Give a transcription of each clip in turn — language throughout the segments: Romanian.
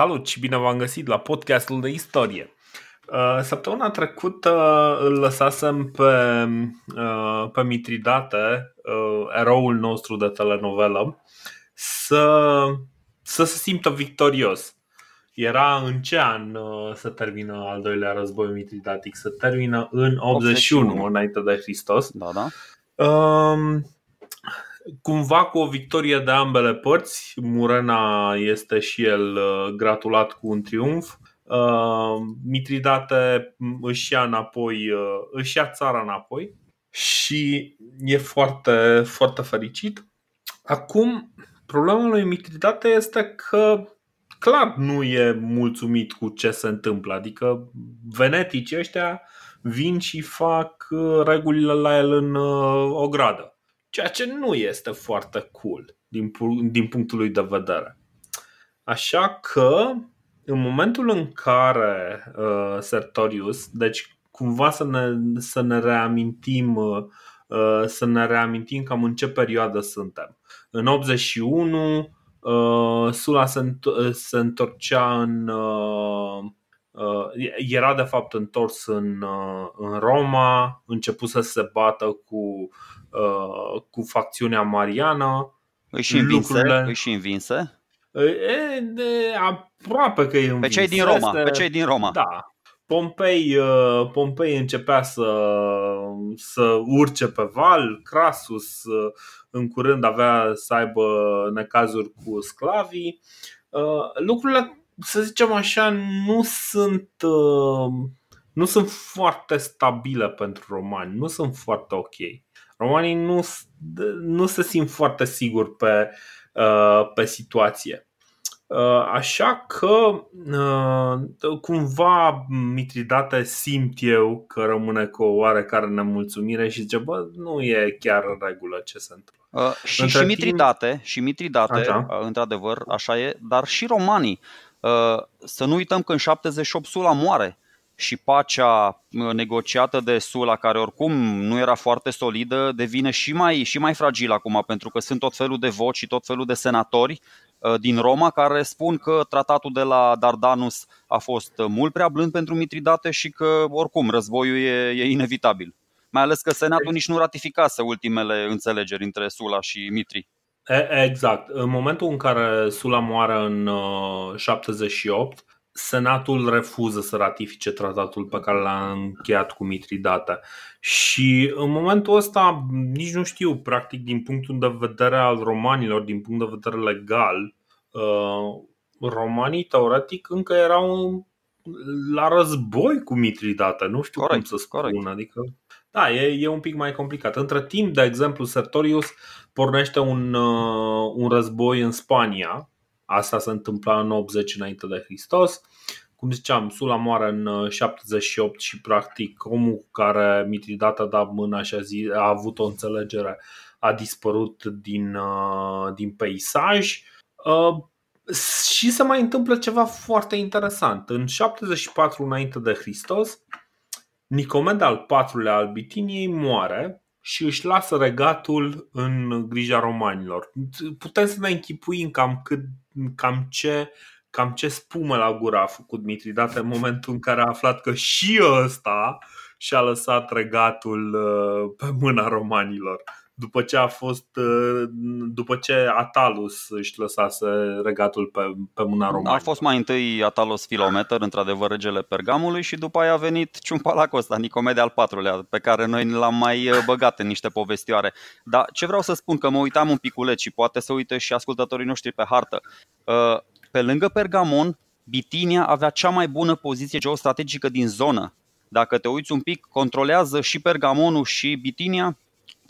Salut și bine v-am găsit la podcastul de istorie. Uh, săptămâna trecută îl lăsasem pe, uh, pe Mitridate, uh, eroul nostru de telenovelă, să, să se simtă victorios. Era în ce an să termină al doilea război mitridatic? Să termină în 81, 81. înainte de Hristos. Da, da. Um, cumva cu o victorie de ambele părți. Murena este și el uh, gratulat cu un triumf. Uh, Mitridate își ia înapoi, uh, își ia țara înapoi și e foarte, foarte fericit. Acum, problema lui Mitridate este că clar nu e mulțumit cu ce se întâmplă. Adică veneticii ăștia vin și fac regulile la el în o gradă ceea ce nu este foarte cool din, din punctul lui de vedere. Așa că, în momentul în care uh, Sertorius, deci cumva să ne, să ne reamintim uh, să ne reamintim cam în ce perioadă suntem. În 81 uh, Sula se, înt- se întorcea în uh, uh, era de fapt întors în, uh, în Roma, început să se bată cu Uh, cu facțiunea Mariana. Își învinse? Lucrurile... Își învinse? E, de, aproape că e învins. Pe cei din Roma. Pe cei din Roma. Da. Pompei, uh, Pompei începea să, să urce pe val, Crasus uh, în curând avea să aibă necazuri cu sclavii. Lucrurile, să zicem așa, nu sunt, nu sunt foarte stabile pentru romani, nu sunt foarte ok romanii nu, nu se simt foarte siguri pe, uh, pe situație. Uh, așa că uh, cumva Mitridate simt eu că rămâne cu o oarecare nemulțumire și zice, bă, nu e chiar în regulă ce se întâmplă. Uh, și, și Mitridate, timp... și Mitridate așa. într-adevăr, așa e, dar și romanii. Uh, să nu uităm că în 78 Sula moare și pacea negociată de Sula, care oricum nu era foarte solidă, devine și mai, și mai fragilă acum, pentru că sunt tot felul de voci și tot felul de senatori uh, din Roma care spun că tratatul de la Dardanus a fost mult prea blând pentru Mitridate și că oricum războiul e, e inevitabil. Mai ales că Senatul nici nu ratificase ultimele înțelegeri între Sula și Mitri. Exact. În momentul în care Sula moare în 78, Senatul refuză să ratifice tratatul pe care l-a încheiat cu Mitridate. Și în momentul ăsta, nici nu știu, practic, din punctul de vedere al romanilor, din punct de vedere legal, uh, romanii teoretic încă erau la război cu Mitridate. Nu știu corect, cum să spun. Corect. Adică, da, e, e un pic mai complicat. Între timp, de exemplu, Sertorius pornește un, uh, un război în Spania Asta se întâmpla în 80 înainte de Hristos. Cum ziceam, Sula moare în 78 uh, și practic omul care Mitridata a dat mâna și a, zi, a avut o înțelegere a dispărut din, uh, din peisaj. Uh, și se mai întâmplă ceva foarte interesant. În 74 înainte de Hristos, Nicomed al IV-lea al Bitiniei moare și își lasă regatul în grija romanilor. Putem să ne închipuim cam, cât, cam ce cam ce spumă la gură a făcut Mitridate în momentul în care a aflat că și ăsta și-a lăsat regatul uh, pe mâna romanilor după ce a fost uh, după ce Atalus își lăsase regatul pe, pe mâna romană. A fost mai întâi Atalos Filometer, într-adevăr regele Pergamului și după aia a venit Ciumpalacosta, Nicomede al patrulea, pe care noi l-am mai uh, băgat în niște povestioare. Dar ce vreau să spun, că mă uitam un piculeț și poate să uite și ascultătorii noștri pe hartă. Uh, pe lângă Pergamon, Bitinia avea cea mai bună poziție geostrategică din zonă. Dacă te uiți un pic, controlează și Pergamonul și Bitinia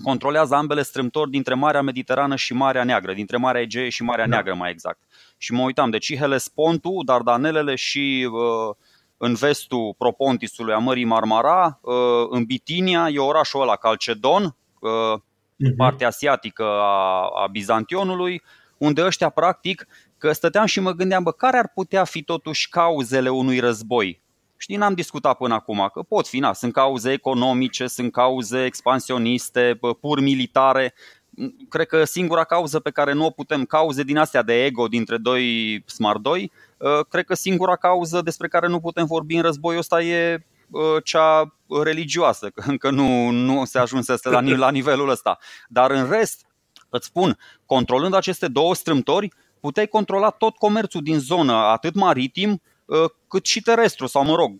controlează ambele strâmtori dintre Marea Mediterană și Marea Neagră, dintre Marea Egee și Marea da. Neagră mai exact. Și mă uitam, deci Hellespontul, Dardanelele și uh, în vestul Propontisului a Mării Marmara, uh, în Bitinia e orașul ăla, Calcedon, uh, uh-huh. partea asiatică a, a Bizantionului, unde ăștia practic, că stăteam și mă gândeam, bă, care ar putea fi totuși cauzele unui război? Știi, n-am discutat până acum că pot fi, na, sunt cauze economice, sunt cauze expansioniste, pur militare, cred că singura cauză pe care nu o putem, cauze din astea de ego dintre doi smart doi, cred că singura cauză despre care nu putem vorbi în războiul ăsta e cea religioasă, că încă nu, nu se ajunsese la, la nivelul ăsta. Dar în rest, îți spun, controlând aceste două strâmtori, puteai controla tot comerțul din zonă, atât maritim, cât și terestru, sau mă rog, 90%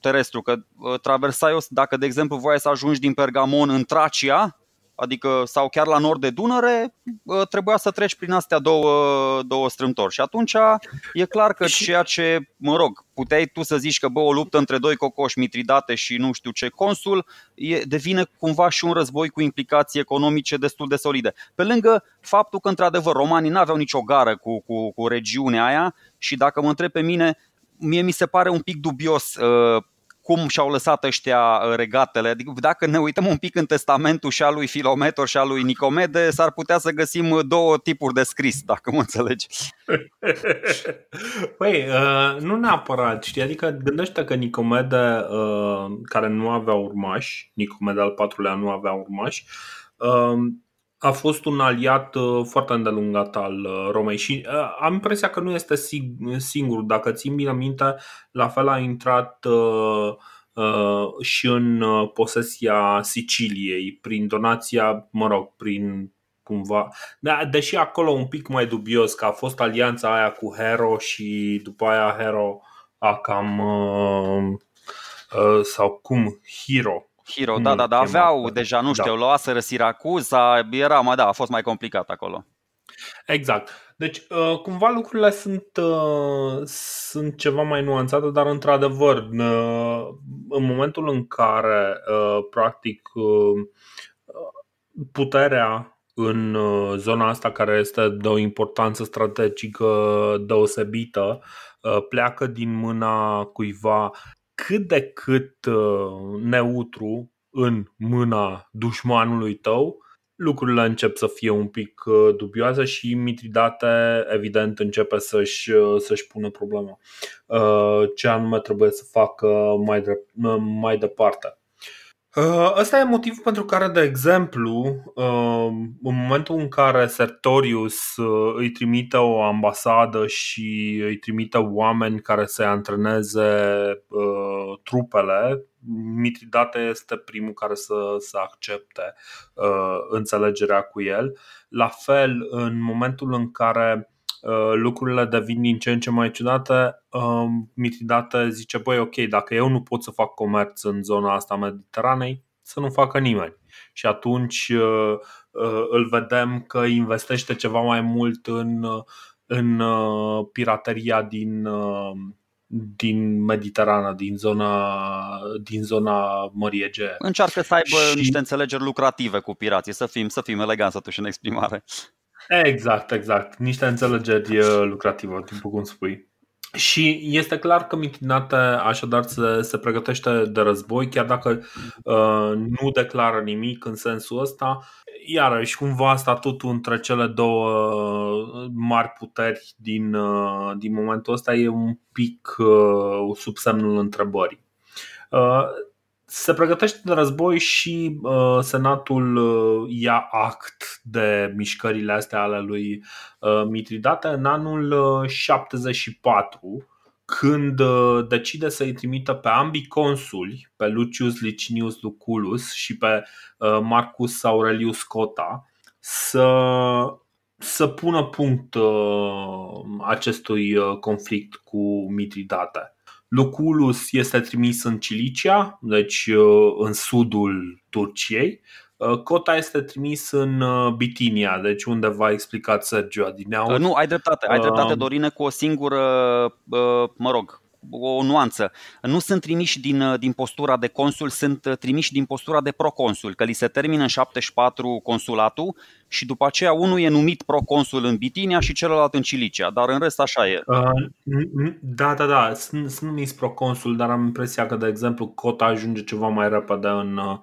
terestru, că traversai, dacă de exemplu voiai să ajungi din Pergamon în Tracia, adică sau chiar la nord de Dunăre, trebuia să treci prin astea două, două strâmtori. Și atunci e clar că ceea ce, mă rog, puteai tu să zici că bă, o luptă între doi cocoși mitridate și nu știu ce consul, e, devine cumva și un război cu implicații economice destul de solide. Pe lângă faptul că, într-adevăr, romanii nu aveau nicio gară cu, cu, cu regiunea aia și dacă mă întreb pe mine, mie mi se pare un pic dubios uh, cum și-au lăsat ăștia uh, regatele. Adică dacă ne uităm un pic în testamentul și al lui Filometor și al lui Nicomede, s-ar putea să găsim uh, două tipuri de scris, dacă mă înțelegi. Păi, uh, nu neapărat, știi? Adică gândește că Nicomede, uh, care nu avea urmași, Nicomede al patrulea nu avea urmași, uh, a fost un aliat uh, foarte îndelungat al uh, Romei și uh, am impresia că nu este singur. Dacă țin bine minte, la fel a intrat și în posesia Siciliei prin donația, mă rog, prin cumva. Da, deși acolo un pic mai dubios că a fost alianța aia cu Hero și după aia Hero a cam sau cum Hero Hero, da, da, da, aveau deja, nu știu, da. luaseră Siracuza, era, mai da, a fost mai complicat acolo. Exact. Deci, uh, cumva lucrurile sunt, uh, sunt ceva mai nuanțate, dar într-adevăr, uh, în momentul în care, practic, puterea în zona asta care este de o importanță strategică deosebită pleacă din mâna cuiva cât de cât uh, neutru în mâna dușmanului tău, lucrurile încep să fie un pic uh, dubioase și Mitridate evident începe să-și, uh, să-și pună problema ce anume trebuie să facă mai, de, mai departe. Ăsta e motivul pentru care, de exemplu, în momentul în care Sertorius îi trimite o ambasadă și îi trimite oameni care să antreneze trupele, Mitridate este primul care să, să accepte înțelegerea cu el. La fel, în momentul în care Uh, lucrurile devin din ce în ce mai ciudate, um, Mitridate zice, băi, ok, dacă eu nu pot să fac comerț în zona asta a Mediteranei, să nu facă nimeni. Și atunci uh, uh, îl vedem că investește ceva mai mult în, în pirateria din, din Mediterana, din zona, din zona Mării Egee. Încearcă să aibă și... niște înțelegeri lucrative cu pirații, să fim, să fim eleganți atunci în exprimare. Exact, exact. Niște înțelegeri uh, lucrative, după cum spui. Și este clar că Mitinate așadar se, se pregătește de război, chiar dacă uh, nu declară nimic în sensul ăsta. Iarăși, cumva statutul între cele două uh, mari puteri din, uh, din momentul ăsta e un pic uh, sub semnul întrebării. Uh, se pregătește de război și uh, Senatul uh, ia act de mișcările astea ale lui uh, Mitridate în anul uh, 74, când uh, decide să-i trimită pe ambii consuli, pe Lucius Licinius Lucullus și pe uh, Marcus Aurelius Cota, să, să pună punct uh, acestui uh, conflict cu Mitridate. Luculus este trimis în Cilicia, deci uh, în sudul Turciei. Uh, Cota este trimis în uh, Bitinia, deci unde v-a explicat Sergio Adineau. Nu, ai dreptate, ai dreptate, Dorine, cu o singură, mă rog, o nuanță. Nu sunt trimiși din, din postura de consul, sunt trimiși din postura de proconsul, că li se termină în 74 consulatul și după aceea unul e numit proconsul în Bitinia și celălalt în Cilicia, dar în rest așa e. Uh, da, da, da, sunt, sunt numiți proconsul, dar am impresia că, de exemplu, cota ajunge ceva mai repede în, uh,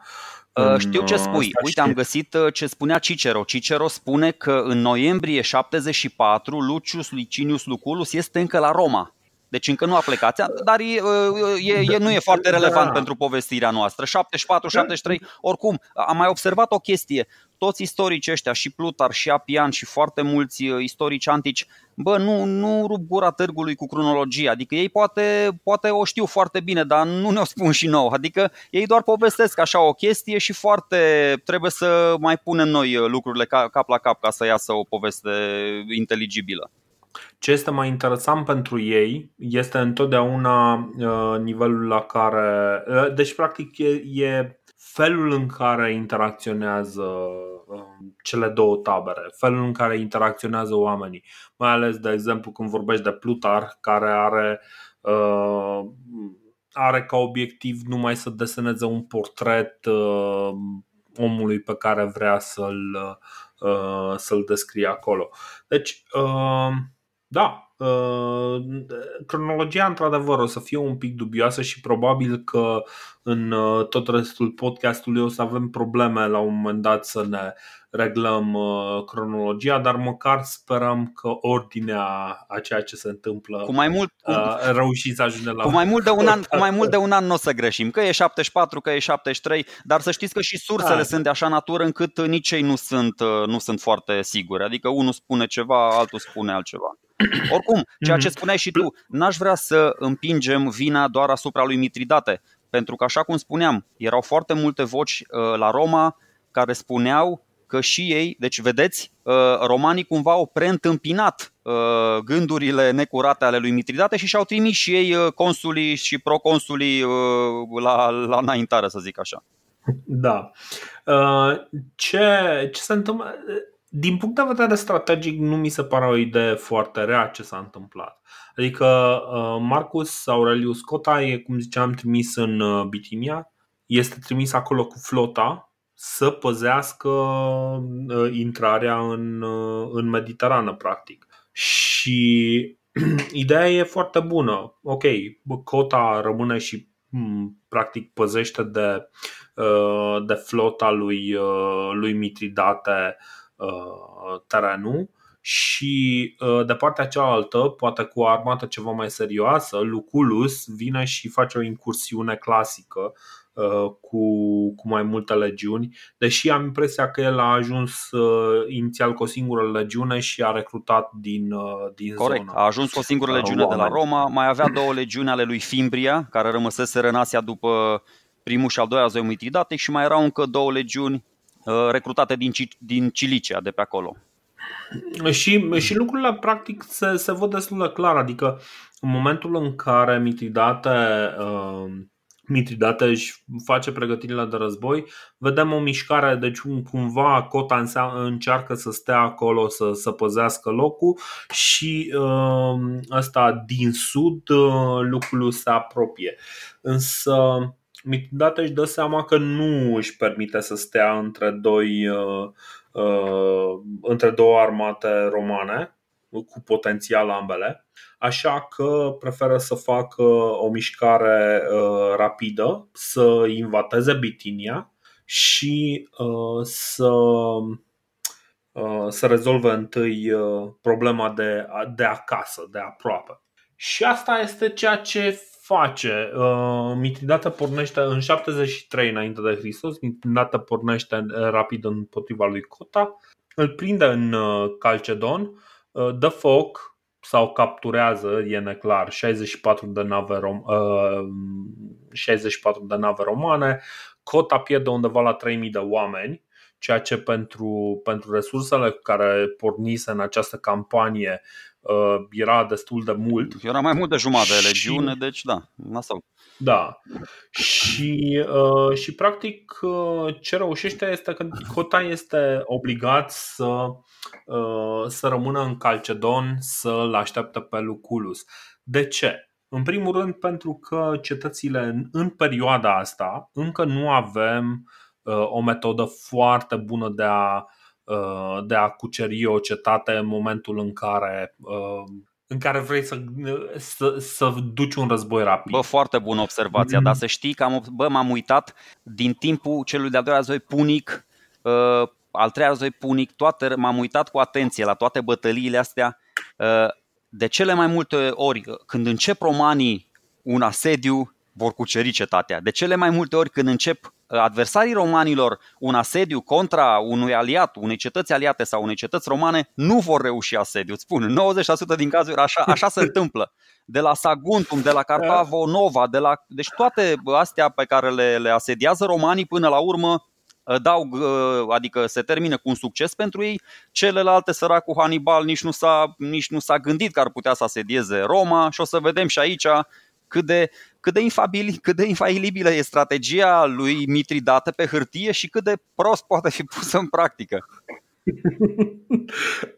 în Știu ce spui. Uite, am găsit uh, ce spunea Cicero. Cicero spune că în noiembrie 74 Lucius Licinius Lucullus este încă la Roma. Deci încă nu a plecat, dar e, e, e, nu e foarte relevant da. pentru povestirea noastră. 74, 73, oricum, am mai observat o chestie toți istoricii ăștia, și Plutar, și Apian, și foarte mulți uh, istorici antici, bă, nu, nu rup gura târgului cu cronologia. Adică ei poate, poate o știu foarte bine, dar nu ne-o spun și nou. Adică ei doar povestesc așa o chestie și foarte trebuie să mai punem noi uh, lucrurile cap la cap ca să iasă o poveste inteligibilă. Ce este mai interesant pentru ei este întotdeauna uh, nivelul la care. Uh, deci, practic, e, e felul în care interacționează Um, cele două tabere, felul în care interacționează oamenii. Mai ales, de exemplu, când vorbești de Plutar, care are, uh, are ca obiectiv numai să deseneze un portret uh, omului pe care vrea să-l, uh, să-l descrie acolo. Deci, uh, da, Uh, cronologia, într-adevăr, o să fie un pic dubioasă și probabil că în uh, tot restul podcastului o să avem probleme la un moment dat să ne reglăm uh, cronologia, dar măcar sperăm că ordinea a ceea ce se întâmplă cu mai mult, cu, reușit să ajunge la cu mai mult de un an, cu mai mult de un an nu o să greșim, că e 74, că e 73, dar să știți că și sursele da. sunt de așa natură încât nici ei nu sunt, nu sunt foarte siguri. Adică unul spune ceva, altul spune altceva. Oricum, ceea ce mhm. spuneai și tu, n-aș vrea să împingem vina doar asupra lui Mitridate, pentru că, așa cum spuneam, erau foarte multe voci uh, la Roma care spuneau că și ei, deci vedeți, uh, romanii cumva au preîntâmpinat uh, gândurile necurate ale lui Mitridate și și-au trimis și ei consulii și proconsulii la, la înaintare, să zic așa. Da. Ce, ce se întâmplă? Din punct de vedere strategic, nu mi se pare o idee foarte rea ce s-a întâmplat. Adică uh, Marcus Aurelius Cota e, cum ziceam, trimis în uh, Bitinia, este trimis acolo cu flota să păzească uh, intrarea în, în Mediterană, practic. Și ideea e foarte bună. Ok, Cota rămâne și hmm, practic păzește de, de flota lui, lui Mitridate Uh, terenul și uh, de partea cealaltă, poate cu o armată ceva mai serioasă, Lucullus vine și face o incursiune clasică uh, cu, cu mai multe legiuni, deși am impresia că el a ajuns inițial cu o singură legiune și a recrutat din, din Corect, zonă. a ajuns cu o singură legiune de la Roma, mai avea două legiuni ale lui Fimbria, care rămăsese în Asia după primul și al doilea război Mitridate și mai erau încă două legiuni Uh, recrutate din, din Cilicia, de pe acolo. Și, și lucrurile practic se, se văd destul de clar, adică în momentul în care Mitridate, uh, Mitridate își face pregătirile de război, vedem o mișcare, deci cumva Cota încearcă să stea acolo, să, să păzească locul și uh, ăsta din sud uh, lucrul se apropie. Însă Mitridate își dă seama că nu își permite să stea între, doi, uh, uh, între două armate romane cu potențial ambele, așa că preferă să facă o mișcare uh, rapidă, să invadeze Bitinia și uh, să uh, să rezolve întâi uh, problema de, de acasă, de aproape. Și asta este ceea ce face. Uh, Mitridate pornește în 73 înainte de Hristos, Mitridate pornește uh, rapid împotriva lui Cota, îl prinde în uh, Calcedon, dă foc sau capturează, e neclar, 64 de nave, rom- 64 de nave romane, Cota pierde undeva la 3000 de oameni, ceea ce pentru, pentru resursele cu care pornise în această campanie uh, era destul de mult. Era mai mult de jumătate de legiune, deci da, nasol. Da. Și, uh, și practic uh, ce reușește este că Cota este obligat să, uh, să rămână în Calcedon să-l aștepte pe Luculus. De ce? În primul rând pentru că cetățile în, în perioada asta încă nu avem uh, o metodă foarte bună de a uh, Uh, de a cuceri o cetate în momentul în care uh, în care vrei să, să, să duci un război rapid. Bă, foarte bună observația, mm-hmm. dar să știi că am, bă, m-am uitat din timpul celui de-al doilea război punic, uh, al treilea război punic, toate, m-am uitat cu atenție la toate bătăliile astea. Uh, de cele mai multe ori, când încep romanii un asediu, vor cuceri cetatea. De cele mai multe ori când încep adversarii romanilor un asediu contra unui aliat, unei cetăți aliate sau unei cetăți romane, nu vor reuși asediu. Îți spun, 90% din cazuri așa, așa se întâmplă. De la Saguntum, de la Carpavo Nova, de la... deci toate astea pe care le, le asediază romanii până la urmă dau, adică se termină cu un succes pentru ei. Celelalte, săracul Hannibal, nici nu, s-a, nici nu s-a gândit că ar putea să asedieze Roma și o să vedem și aici cât de, cât de, infabil, cât de infailibilă e strategia lui Mitridate pe hârtie și cât de prost poate fi pusă în practică.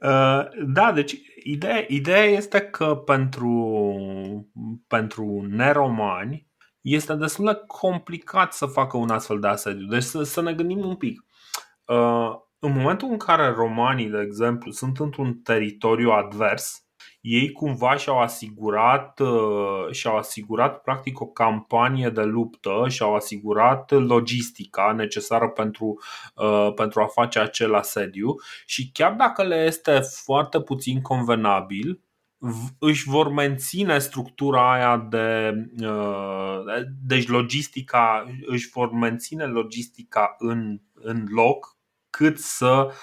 Uh, da, deci ideea, ideea este că pentru, pentru neromani este destul de complicat să facă un astfel de asediu. Deci să, să ne gândim un pic. Uh, în momentul în care romanii, de exemplu, sunt într-un teritoriu advers, ei cumva și-au asigurat, uh, și-au asigurat practic o campanie de luptă și-au asigurat logistica necesară pentru, uh, pentru a face acel asediu și chiar dacă le este foarte puțin convenabil, își vor menține structura aia de. Uh, deci, logistica, își vor menține logistica în, în loc cât să Uh,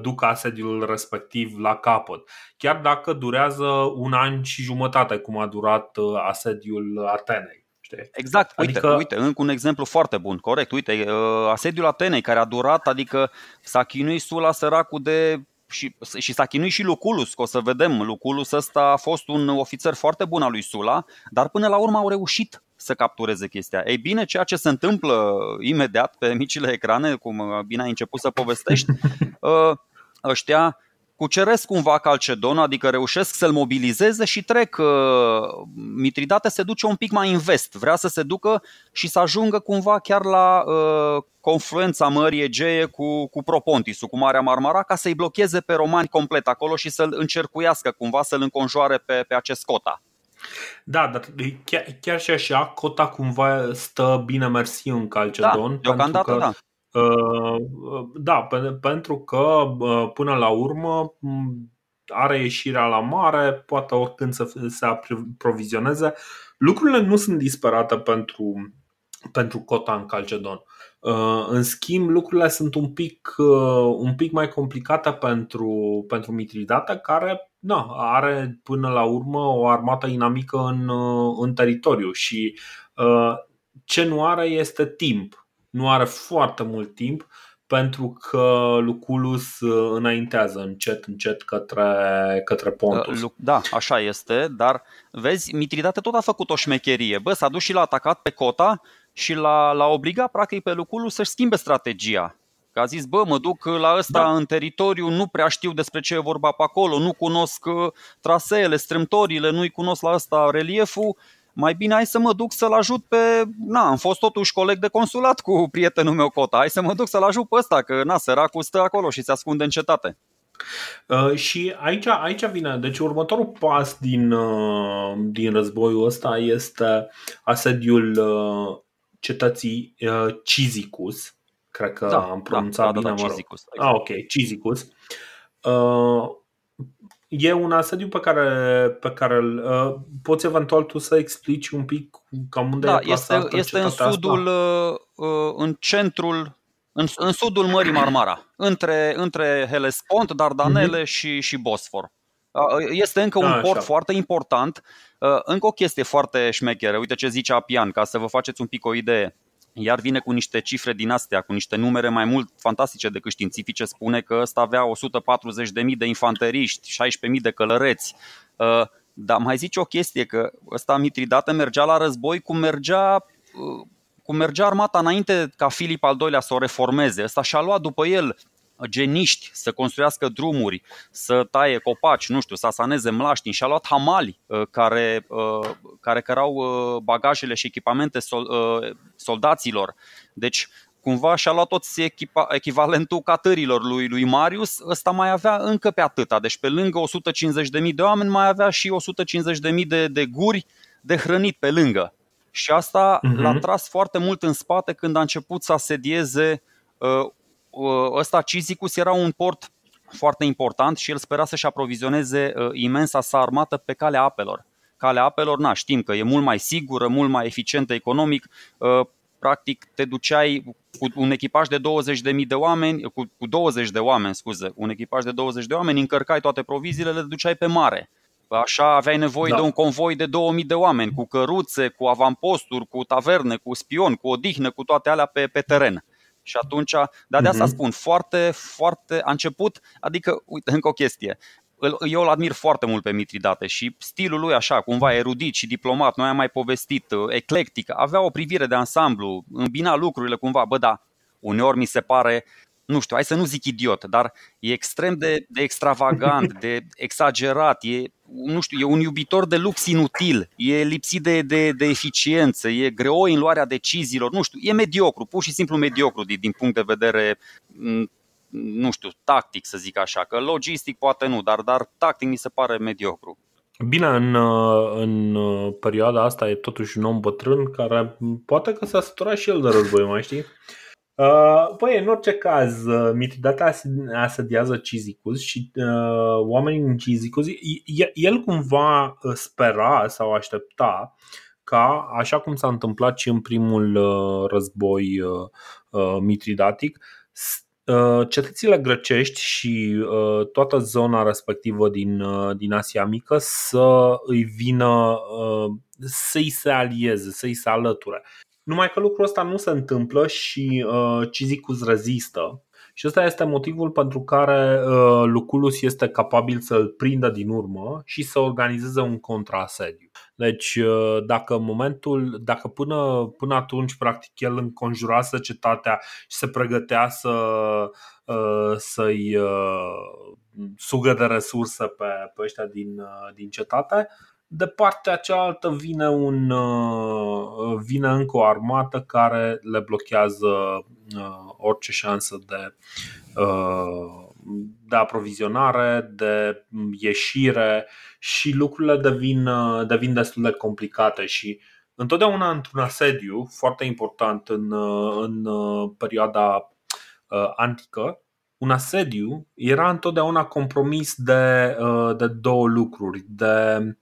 ducă asediul respectiv la capăt. Chiar dacă durează un an și jumătate, cum a durat uh, asediul Atenei. Exact, adică... uite, uite, încă un exemplu foarte bun, corect. Uite, uh, asediul Atenei care a durat, adică s-a chinuit Sula săracul de și, și s-a chinuit și Luculus, că o să vedem, Luculus ăsta a fost un ofițer foarte bun al lui Sula, dar până la urmă au reușit să captureze chestia. Ei bine, ceea ce se întâmplă imediat pe micile ecrane, cum bine ai început să povestești, ă, ăștia cuceresc cumva Calcedon, adică reușesc să-l mobilizeze și trec. Ă, Mitridate se duce un pic mai în vest, vrea să se ducă și să ajungă cumva chiar la uh, confluența Mării Egee cu, cu Propontisul, cu Marea Marmara, ca să-i blocheze pe romani complet acolo și să-l încercuiască cumva, să-l înconjoare pe, pe acest cota. Da, dar chiar, chiar și așa, cota cumva stă bine mersi în Calcedon. Da, deocamdată că, da. Uh, da, pe, pentru că uh, până la urmă are ieșirea la mare, poate oricând să se aprovizioneze. Lucrurile nu sunt disperate pentru, pentru cota în Calcedon. Uh, în schimb, lucrurile sunt un pic, uh, un pic mai complicate pentru, pentru Mitridate, care na, are până la urmă o armată inamică în, uh, în teritoriu și ce nu are este timp. Nu are foarte mult timp pentru că Luculus înaintează încet, încet către, către Pontus. Da, așa este, dar vezi, Mitridate tot a făcut o șmecherie. Bă, s-a dus și l-a atacat pe Cota și l-a, l-a obligat practic pe Luculus să-și schimbe strategia. Că a zis, bă, mă duc la ăsta da. în teritoriu, nu prea știu despre ce e vorba pe acolo, nu cunosc uh, traseele, strâmtorile, nu-i cunosc la ăsta relieful, mai bine hai să mă duc să-l ajut pe... Na, am fost totuși coleg de consulat cu prietenul meu Cota, hai să mă duc să-l ajut pe ăsta, că na, săracul stă acolo și se ascunde în cetate. Uh, și aici, aici vine, deci următorul pas din, uh, din războiul ăsta este asediul uh, cetății uh, Cizicus. Cred că da, am pronunțat da, da, bine. Da, da, Cizicus. Exact. Ah, ok, Cizicus. Uh, e un asediu pe care, pe care îl uh, poți eventual tu să explici un pic cam unde da, e este, este în sudul, asta? Uh, uh, în centrul în, în sudul Mării Marmara, între, între Helespont, Dardanele mm-hmm. și, și Bosfor. Este încă un A, port așa. foarte important. Încă o chestie foarte șmecheră. Uite ce zice Apian, ca să vă faceți un pic o idee. Iar vine cu niște cifre din astea, cu niște numere mai mult fantastice decât științifice. Spune că ăsta avea 140.000 de infanteriști, 16.000 de călăreți. Dar mai zice o chestie, că ăsta Mitridate mergea la război cum mergea cum mergea armata înainte ca Filip al II-lea să o reformeze. Ăsta și-a luat după el geniști să construiască drumuri, să taie copaci, nu știu, să asaneze mlaștini și a luat hamali uh, care, uh, care cărau uh, bagajele și echipamente soldaților. Deci cumva și-a luat toți echipa, echivalentul catărilor lui, lui Marius, ăsta mai avea încă pe atâta. Deci pe lângă 150.000 de oameni mai avea și 150.000 de, de guri de hrănit pe lângă. Și asta uh-huh. l-a tras foarte mult în spate când a început să asedieze uh, ăsta Cizicus era un port foarte important și el spera să-și aprovizioneze imensa sa armată pe calea apelor. Calea apelor, na, știm că e mult mai sigură, mult mai eficientă economic, practic te duceai cu un echipaj de 20.000 de oameni, cu, cu 20 de oameni, scuze, un echipaj de 20 de oameni, încărcai toate proviziile, le duceai pe mare. Așa aveai nevoie da. de un convoi de 2000 de oameni, cu căruțe, cu avamposturi, cu taverne, cu spion, cu odihnă, cu toate alea pe, pe teren. Și atunci, dar de asta uh-huh. spun, foarte, foarte, a început, adică, uite, încă o chestie, eu îl admir foarte mult pe Mitridate și stilul lui așa, cumva erudit și diplomat, noi am mai povestit, uh, eclectic, avea o privire de ansamblu, îmbina lucrurile cumva, bă, da, uneori mi se pare, nu știu, hai să nu zic idiot, dar e extrem de, de extravagant, de exagerat, e, nu știu, e un iubitor de lux inutil, e lipsit de, de, de eficiență, e greoi în luarea deciziilor, nu știu, e mediocru, pur și simplu mediocru din, din punct de vedere nu știu, tactic să zic așa, că logistic poate nu, dar, dar tactic mi se pare mediocru. Bine, în, în perioada asta e totuși un om bătrân care poate că s-a săturat și el de război, mai știi? Uh, păi, în orice caz, Mitridata asediază Cizicus și uh, oamenii din Cizicus, el cumva spera sau aștepta ca, așa cum s-a întâmplat și în primul uh, război uh, uh, mitridatic, Uh, cetățile grecești și uh, toată zona respectivă din, uh, din Asia Mică să îi vină, să-i se alieze, să-i se alăture. Numai că lucrul ăsta nu se întâmplă și Cizicus rezistă și ăsta este motivul pentru care Lucullus este capabil să-l prindă din urmă și să organizeze un contraasediu. Deci dacă momentul, dacă până, până atunci practic el înconjurase cetatea și se pregătea să, să-i sugă de resurse pe, pe ăștia din, din cetate, de partea cealaltă vine, un, vine încă o armată care le blochează orice șansă de de aprovizionare, de ieșire și lucrurile devin, devin destul de complicate și întotdeauna într-un asediu foarte important în, în perioada uh, antică, un asediu era întotdeauna compromis de, uh, de două lucruri, de, uh,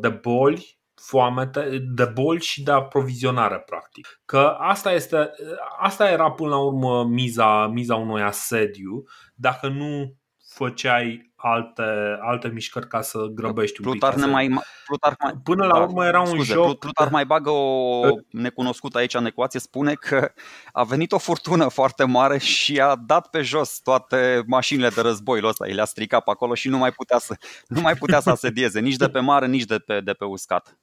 de boli foamete, de boli și de aprovizionare, practic. Că asta, este, asta era până la urmă miza, miza unui asediu, dacă nu făceai alte, alte mișcări ca să grăbești un Plutar pic. mai, Plutar mai, Până la da, urmă era un scuze, joc... Plutar mai bagă o necunoscută aici în ecuație, spune că a venit o furtună foarte mare și a dat pe jos toate mașinile de război ăsta, i le-a stricat pe acolo și nu mai putea să, nu mai putea să asedieze, nici de pe mare, nici de pe, de pe uscat.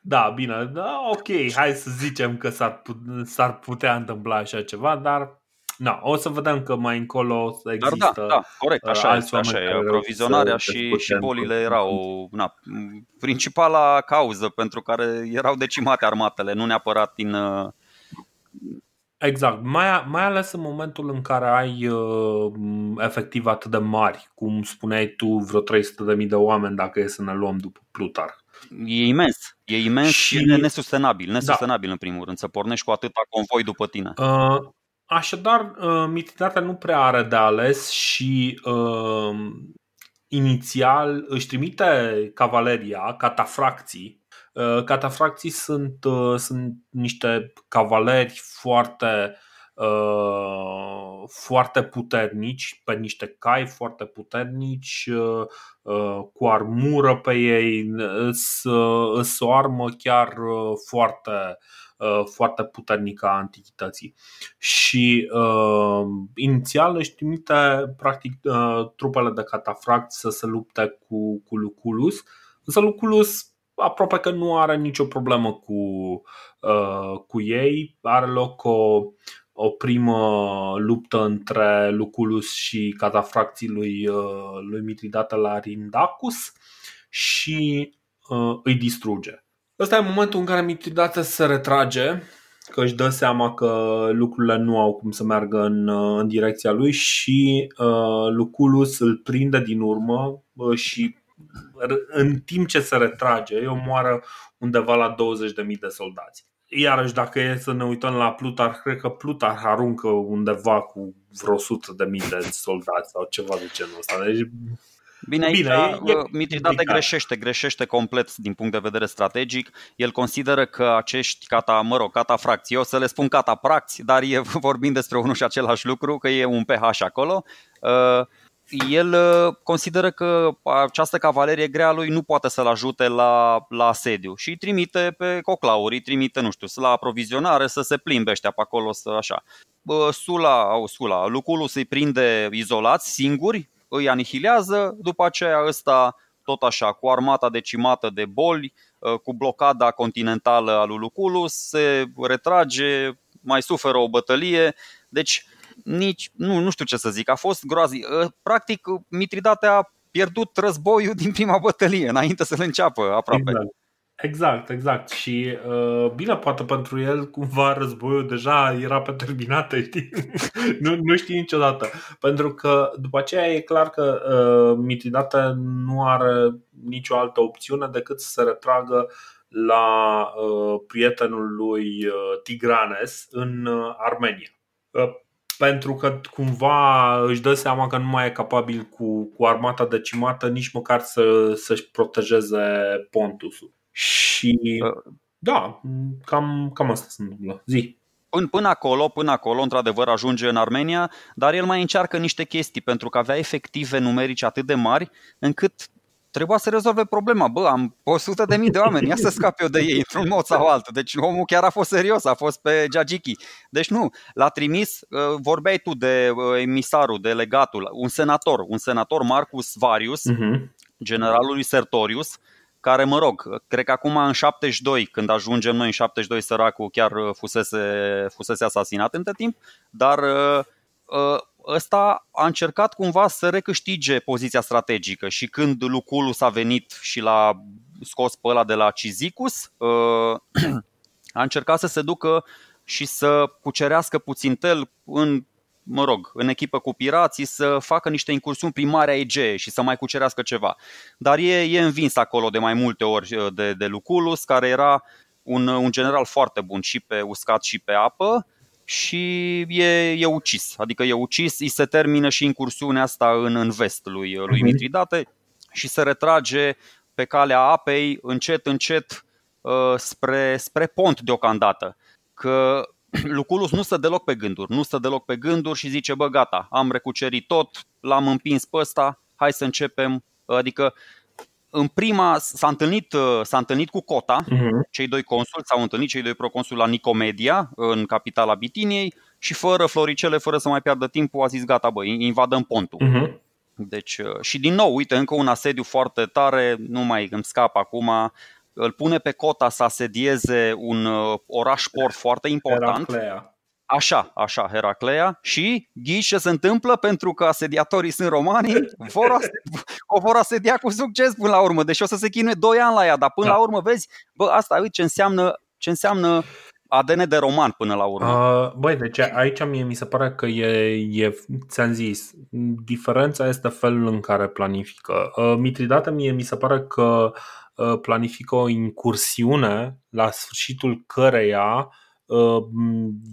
Da, bine, da, ok, hai să zicem că s-ar, s-ar putea întâmpla așa ceva, dar Na, o să vedem că mai încolo există Dar da, da, corect, uh, așa este, așa e. Aprovizionarea și, și bolile erau na, principala cauză pentru care erau decimate armatele, nu neapărat din uh, Exact, mai, mai ales în momentul în care ai uh, efectiv atât de mari, cum spuneai tu, vreo 300.000 de oameni dacă e să ne luăm după Plutar. E imens, e imens și, și nesustenabil, nesustenabil da. în primul rând, să pornești cu atâta convoi după tine. Uh, Așadar, uh, Mitridate nu prea are de ales și uh, inițial își trimite cavaleria, catafracții. Uh, catafracții sunt, uh, sunt niște cavaleri foarte, uh, foarte puternici, pe niște cai foarte puternici, uh, uh, cu armură pe ei, îs o armă chiar foarte Uh, foarte puternică a antichității. Și uh, inițial își trimite practic uh, trupele de catafract să se lupte cu, cu Lucullus, însă Lucullus aproape că nu are nicio problemă cu, uh, cu ei. Are loc o, o primă luptă între Lucullus și catafracții lui, uh, lui Mitridate la Rindacus și uh, îi distruge. Ăsta e momentul în care Mitridate se retrage, că își dă seama că lucrurile nu au cum să meargă în, în direcția lui și uh, Lucullus îl prinde din urmă uh, și în timp ce se retrage îi omoară undeva la 20.000 de soldați. iarăși dacă e să ne uităm la Plutar, cred că Plutar aruncă undeva cu vreo sută de mii de soldați sau ceva de genul ăsta. Deci Bine, aici Bine, e, e Mitridate greșește, greșește complet din punct de vedere strategic. El consideră că acești cata, mă rog, catafracți, eu o să le spun catapracți, dar e vorbind despre unul și același lucru, că e un PH acolo. Uh, el uh, consideră că această cavalerie grea lui nu poate să-l ajute la, la asediu și îi trimite pe coclauri, îi trimite, nu știu, la aprovizionare să se plimbe ăștia pe acolo, să așa. Sula, au Sula, Luculus îi prinde izolați, singuri, îi anihilează, după aceea ăsta tot așa, cu armata decimată de boli, uh, cu blocada continentală a lui Luculus, se retrage, mai suferă o bătălie, deci nici, nu, nu știu ce să zic, a fost groaznic. Uh, practic, Mitridate a pierdut războiul din prima bătălie, înainte să-l înceapă aproape. Exact. Exact, exact. Și uh, bine, poate pentru el cumva războiul deja era pe terminată, știi? nu, nu știi niciodată. Pentru că după aceea e clar că uh, Mitridate nu are nicio altă opțiune decât să se retragă la uh, prietenul lui uh, Tigranes în uh, Armenia. Uh, pentru că cumva își dă seama că nu mai e capabil cu, cu armata decimată nici măcar să, să-și protejeze Pontusul. Și uh. da, cam, cam asta se întâmplă. Zi. Până, până acolo, până acolo, într-adevăr, ajunge în Armenia, dar el mai încearcă niște chestii pentru că avea efective numerice atât de mari încât trebuia să rezolve problema. Bă, am 100 de mii de oameni, ia să scap eu de ei într-un mod sau altul. Deci omul chiar a fost serios, a fost pe Giagiki. Deci nu, l-a trimis, uh, vorbeai tu de uh, emisarul, de legatul, un senator, un senator Marcus Varius, uh-huh. generalul lui Sertorius, care, mă rog, cred că acum în 72, când ajungem noi în 72, săracul chiar uh, fusese, fusese asasinat între timp, dar uh, uh, ăsta a încercat cumva să recâștige poziția strategică și când Luculus a venit și l-a scos pe ăla de la Cizicus, a încercat să se ducă și să cucerească puțin tel în mă rog, în echipă cu pirații să facă niște incursiuni prin Marea Egee și să mai cucerească ceva. Dar e, e învins acolo de mai multe ori uh, de, de Luculus, care era un, un general foarte bun și pe uscat și pe apă și e, e ucis. Adică e ucis, îi se termină și incursiunea asta în, în vest lui, lui mhm. Mitridate și se retrage pe calea apei încet, încet uh, spre, spre pont deocamdată. Că Luculus nu stă deloc pe gânduri, nu stă deloc pe gânduri și zice, bă, gata, am recucerit tot, l-am împins pe ăsta, hai să începem. Adică în prima s-a întâlnit, s-a întâlnit cu Cota, uh-huh. cei doi consuli s-au întâlnit, cei doi proconsuli la Nicomedia, în capitala Bitiniei, și fără floricele, fără să mai piardă timpul, a zis gata, bă, invadăm pontul. Uh-huh. Deci, și din nou, uite, încă un asediu foarte tare, nu mai îmi scap acum, îl pune pe cota să asedieze un uh, oraș port foarte important. Heraclea. Așa, așa, Heraclea și ghiși ce se întâmplă pentru că asediatorii sunt romani, vor asedia, o vor asedia cu succes până la urmă, deși o să se chinuie 2 ani la ea, dar până da. la urmă vezi, bă, asta uite ce înseamnă, ce înseamnă ADN de roman până la urmă. Uh, băi, deci aici mie mi se pare că e, e, ți-am zis, diferența este felul în care planifică. Uh, Mitridate mie mi se pare că Uh, planifică o incursiune la sfârșitul căreia uh,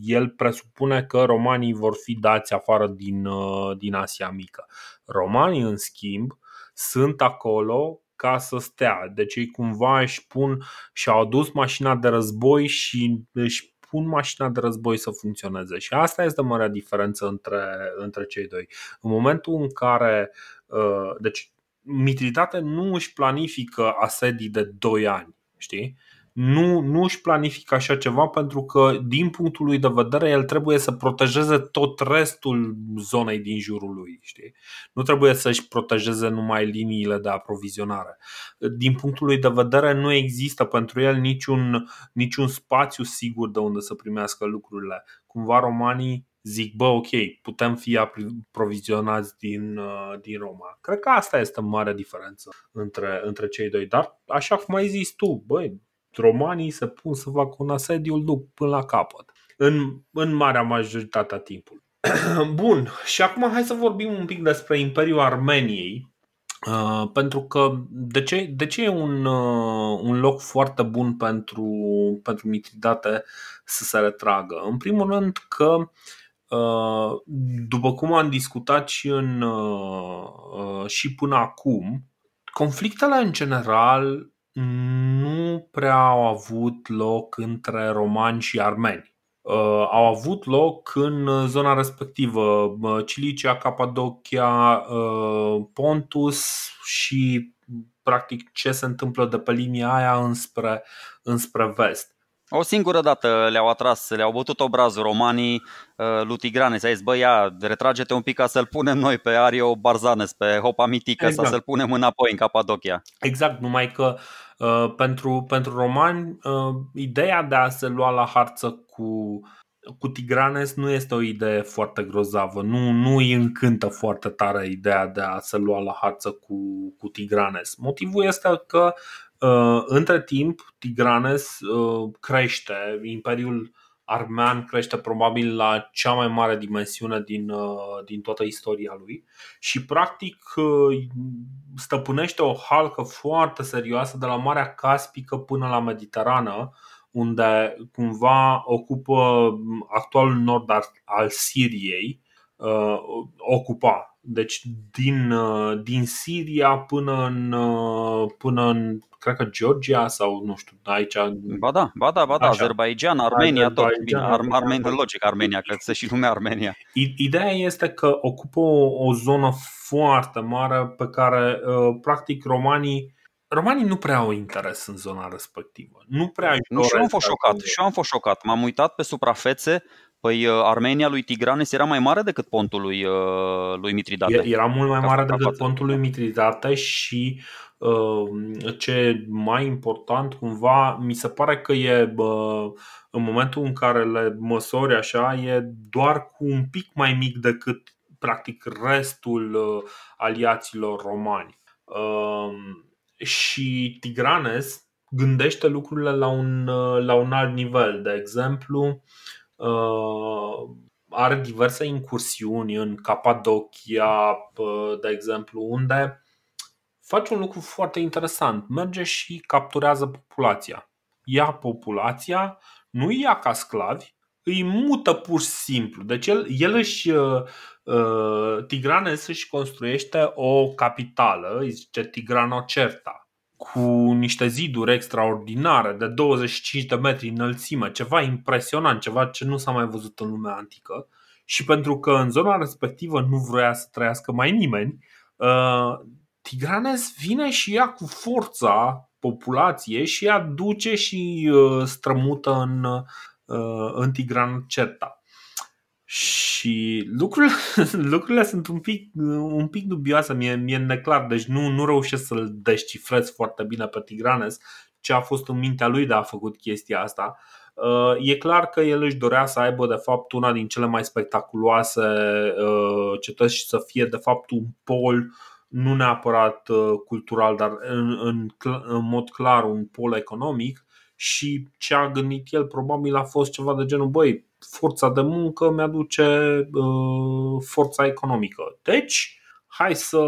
el presupune că romanii vor fi dați afară din, uh, din Asia Mică. Romanii, în schimb, sunt acolo ca să stea. Deci ei cumva își pun și-au adus mașina de război și își pun mașina de război să funcționeze. Și asta este marea diferență între, între cei doi. În momentul în care. Deci, Mitridate nu își planifică asedii de 2 ani, știi? Nu, nu își planifică așa ceva pentru că, din punctul lui de vedere, el trebuie să protejeze tot restul zonei din jurul lui. Știi? Nu trebuie să-și protejeze numai liniile de aprovizionare. Din punctul lui de vedere, nu există pentru el niciun, niciun spațiu sigur de unde să primească lucrurile. Cumva romanii zic, bă, ok, putem fi aprovizionați din, uh, din Roma. Cred că asta este mare diferență între, între cei doi. Dar, așa cum ai zis tu, băi, romanii se pun să facă un asediu, îl duc până la capăt. În, în marea majoritate a timpului. Bun, și acum hai să vorbim un pic despre Imperiul Armeniei, Uh, pentru că de ce, de ce e un, uh, un loc foarte bun pentru, pentru Mitridate să se retragă? În primul rând că uh, după cum am discutat și, în, și până acum, conflictele în general nu prea au avut loc între romani și armeni. Uh, au avut loc în zona respectivă, Cilicia, Capadocia, uh, Pontus și practic ce se întâmplă de pe linia aia înspre, înspre vest. O singură dată le-au atras, le-au bătut obrazul romanii uh, lui Tigrane. S-a zis, bă, ia, retrage-te un pic ca să-l punem noi pe Ario Barzanes, pe Hopa Mitică, exact. să-l punem înapoi în Capadocia. Exact, numai că uh, pentru, pentru romani uh, ideea de a se lua la harță cu cu Tigranes nu este o idee foarte grozavă. Nu, nu îi încântă foarte tare ideea de a se lua la harță cu, cu Tigranes. Motivul este că uh, între timp Tigranes uh, crește, Imperiul armean crește probabil la cea mai mare dimensiune din, uh, din toată istoria lui și practic uh, stăpânește o halcă foarte serioasă de la Marea Caspică până la Mediterană unde cumva ocupă actualul nord al Siriei, uh, ocupa. Deci din, uh, din Siria până în, uh, până în, cred că Georgia sau nu știu, aici. Ba da, ba da, ba da, Azerbaijan, Armenia, tot. Bine, Ar- Armenia, logic Armenia, că se și nume Armenia. Ideea este că ocupă o, o zonă foarte mare pe care, practic, romanii romanii nu prea au interes în zona respectivă. Nu prea nu, și eu am fost șocat. Și eu am fost șocat. M-am uitat pe suprafețe Păi uh, Armenia lui Tigranes era mai mare decât pontul lui, uh, lui Mitridate. Era mult mai mare decât pontul lui Mitridate și uh, ce mai important cumva mi se pare că e în momentul în care le măsori așa e doar cu un pic mai mic decât practic restul aliaților romani și Tigranes gândește lucrurile la un, la un alt nivel. De exemplu, uh, are diverse incursiuni în Capadocia, uh, de exemplu, unde face un lucru foarte interesant. Merge și capturează populația. Ia populația, nu ia ca sclavi, îi mută pur și simplu. Deci el, el își, uh, uh, Tigranes își construiește o capitală, îi zice Tigranocerta, cu niște ziduri extraordinare de 25 de metri înălțime, ceva impresionant, ceva ce nu s-a mai văzut în lumea antică. Și pentru că în zona respectivă nu vrea să trăiască mai nimeni, uh, Tigranes vine și ia cu forța populație și ea duce și uh, strămută în Uh, în Tigran Certa. Și lucrurile, lucrurile sunt un pic, un pic dubioase, mie, mie neclar, deci nu, nu reușesc să-l descifrez foarte bine pe Tigranes ce a fost în mintea lui de a făcut chestia asta. Uh, e clar că el își dorea să aibă de fapt una din cele mai spectaculoase uh, cetăți și să fie de fapt un pol nu neapărat cultural, dar în, în, în mod clar un pol economic și ce a gândit el probabil a fost ceva de genul băi, forța de muncă mi-aduce uh, forța economică. Deci, hai, să,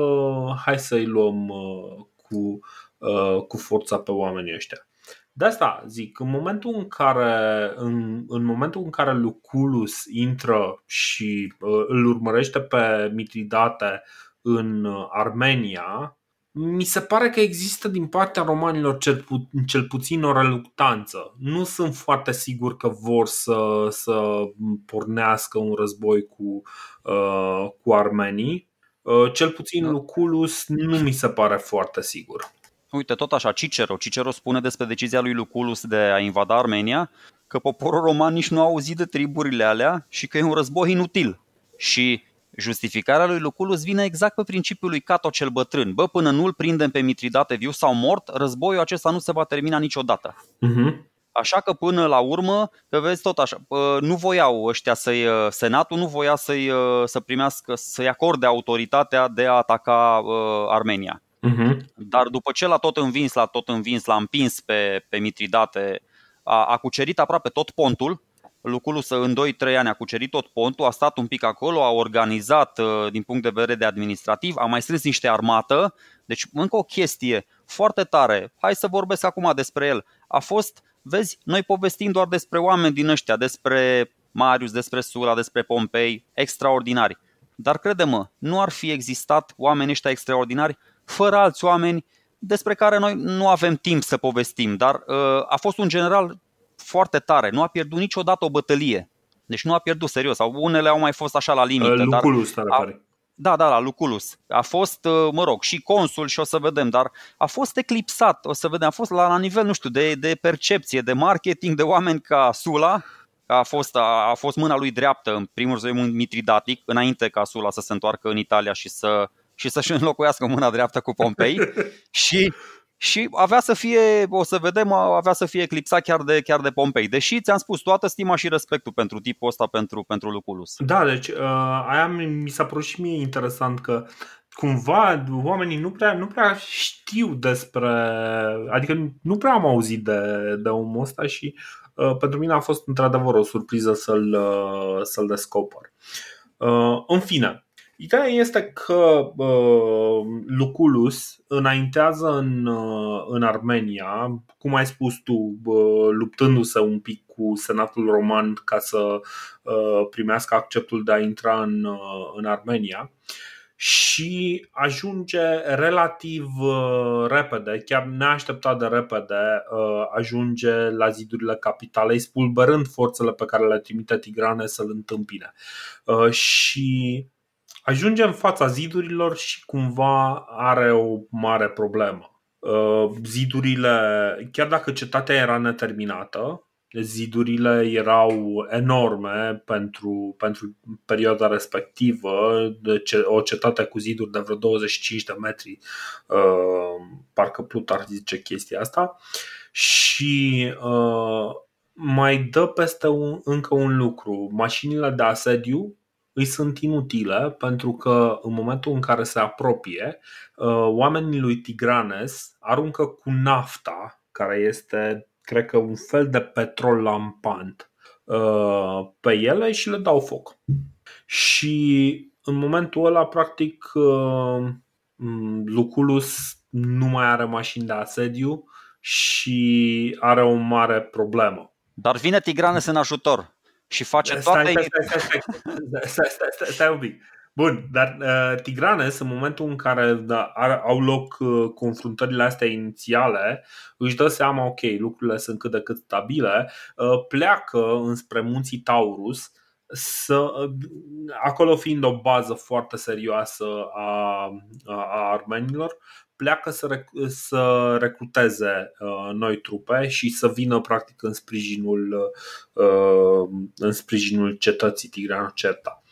hai să-i luăm uh, cu, uh, cu forța pe oamenii ăștia. De asta zic, în momentul în care, în, în momentul în care Luculus intră și uh, îl urmărește pe Mitridate în Armenia, mi se pare că există din partea romanilor cel, pu- cel puțin o reluctanță. Nu sunt foarte sigur că vor să, să pornească un război cu, uh, cu armenii. Uh, cel puțin da. Luculus nu mi se pare foarte sigur. Uite, tot așa, Cicero. Cicero spune despre decizia lui Luculus de a invada Armenia că poporul roman nici nu a auzit de triburile alea și că e un război inutil. Și Justificarea lui Luculus vine exact pe principiul lui Cato cel bătrân. Bă, până nu-l prindem pe Mitridate viu sau mort, războiul acesta nu se va termina niciodată. Uh-huh. Așa că până la urmă, că vezi tot așa, nu voiau ăștia să-i, uh, Senatul nu voia să-i, uh, să primească, să-i acorde autoritatea de a ataca uh, Armenia. Uh-huh. Dar după ce l-a tot învins, l-a tot învins, l-a împins pe, pe Mitridate, a, a cucerit aproape tot pontul, Luculus în 2-3 ani a cucerit tot pontul, a stat un pic acolo, a organizat uh, din punct de vedere de administrativ, a mai strâns niște armată, Deci încă o chestie foarte tare, hai să vorbesc acum despre el, a fost, vezi, noi povestim doar despre oameni din ăștia, despre Marius, despre Sula, despre Pompei, extraordinari. Dar crede-mă, nu ar fi existat oameni ăștia extraordinari fără alți oameni despre care noi nu avem timp să povestim, dar uh, a fost un general foarte tare, nu a pierdut niciodată o bătălie. Deci nu a pierdut serios, sau unele au mai fost așa la limită. Uh, Luculus, dar a, da, da, la Luculus. A fost, uh, mă rog, și consul și o să vedem, dar a fost eclipsat, o să vedem, a fost la, la nivel, nu știu, de, de percepție, de marketing, de oameni ca Sula, a fost, a, a fost mâna lui dreaptă în primul război mitridatic, înainte ca Sula să se întoarcă în Italia și să și să-și înlocuiască mâna dreaptă cu Pompei și, și avea să fie, o să vedem, avea să fie eclipsat chiar de, chiar de Pompei. Deși ți-am spus toată stima și respectul pentru tipul ăsta, pentru, pentru Luculus. Da, deci uh, aia mi s-a părut și mie interesant că cumva oamenii nu prea, nu prea știu despre, adică nu prea am auzit de, de omul ăsta și uh, pentru mine a fost într-adevăr o surpriză să-l, uh, să-l descoper. Uh, în fine, Ideea este că uh, Luculus înaintează în, uh, în Armenia, cum ai spus tu, uh, luptându-se un pic cu senatul roman ca să uh, primească acceptul de a intra în, uh, în Armenia și ajunge relativ uh, repede, chiar neașteptat de repede, uh, ajunge la zidurile capitalei, spulberând forțele pe care le trimite Tigrane să-l întâmpine. Uh, și ajunge în fața zidurilor și cumva are o mare problemă. Uh, zidurile, chiar dacă cetatea era neterminată, zidurile erau enorme pentru, pentru perioada respectivă, o cetate cu ziduri de vreo 25 de metri, uh, parcă Plutar zice chestia asta, și uh, mai dă peste un, încă un lucru. Mașinile de asediu îi sunt inutile pentru că în momentul în care se apropie, uh, oamenii lui Tigranes aruncă cu nafta, care este, cred că, un fel de petrol lampant, uh, pe ele și le dau foc. Și în momentul ăla, practic, uh, Luculus nu mai are mașini de asediu și are o mare problemă. Dar vine Tigranes în ajutor și face toate... Stai, stai, stai, stai, stai, stai, stai, stai un pic. Bun, dar uh, Tigranes, în momentul în care da, ar, au loc uh, confruntările astea inițiale, își dă seama, ok, lucrurile sunt cât de cât stabile, uh, pleacă înspre munții Taurus, să, uh, acolo fiind o bază foarte serioasă a, a armenilor, pleacă să, rec- să recruteze uh, noi trupe și să vină practic în sprijinul, uh, în sprijinul cetății Tigranocerta.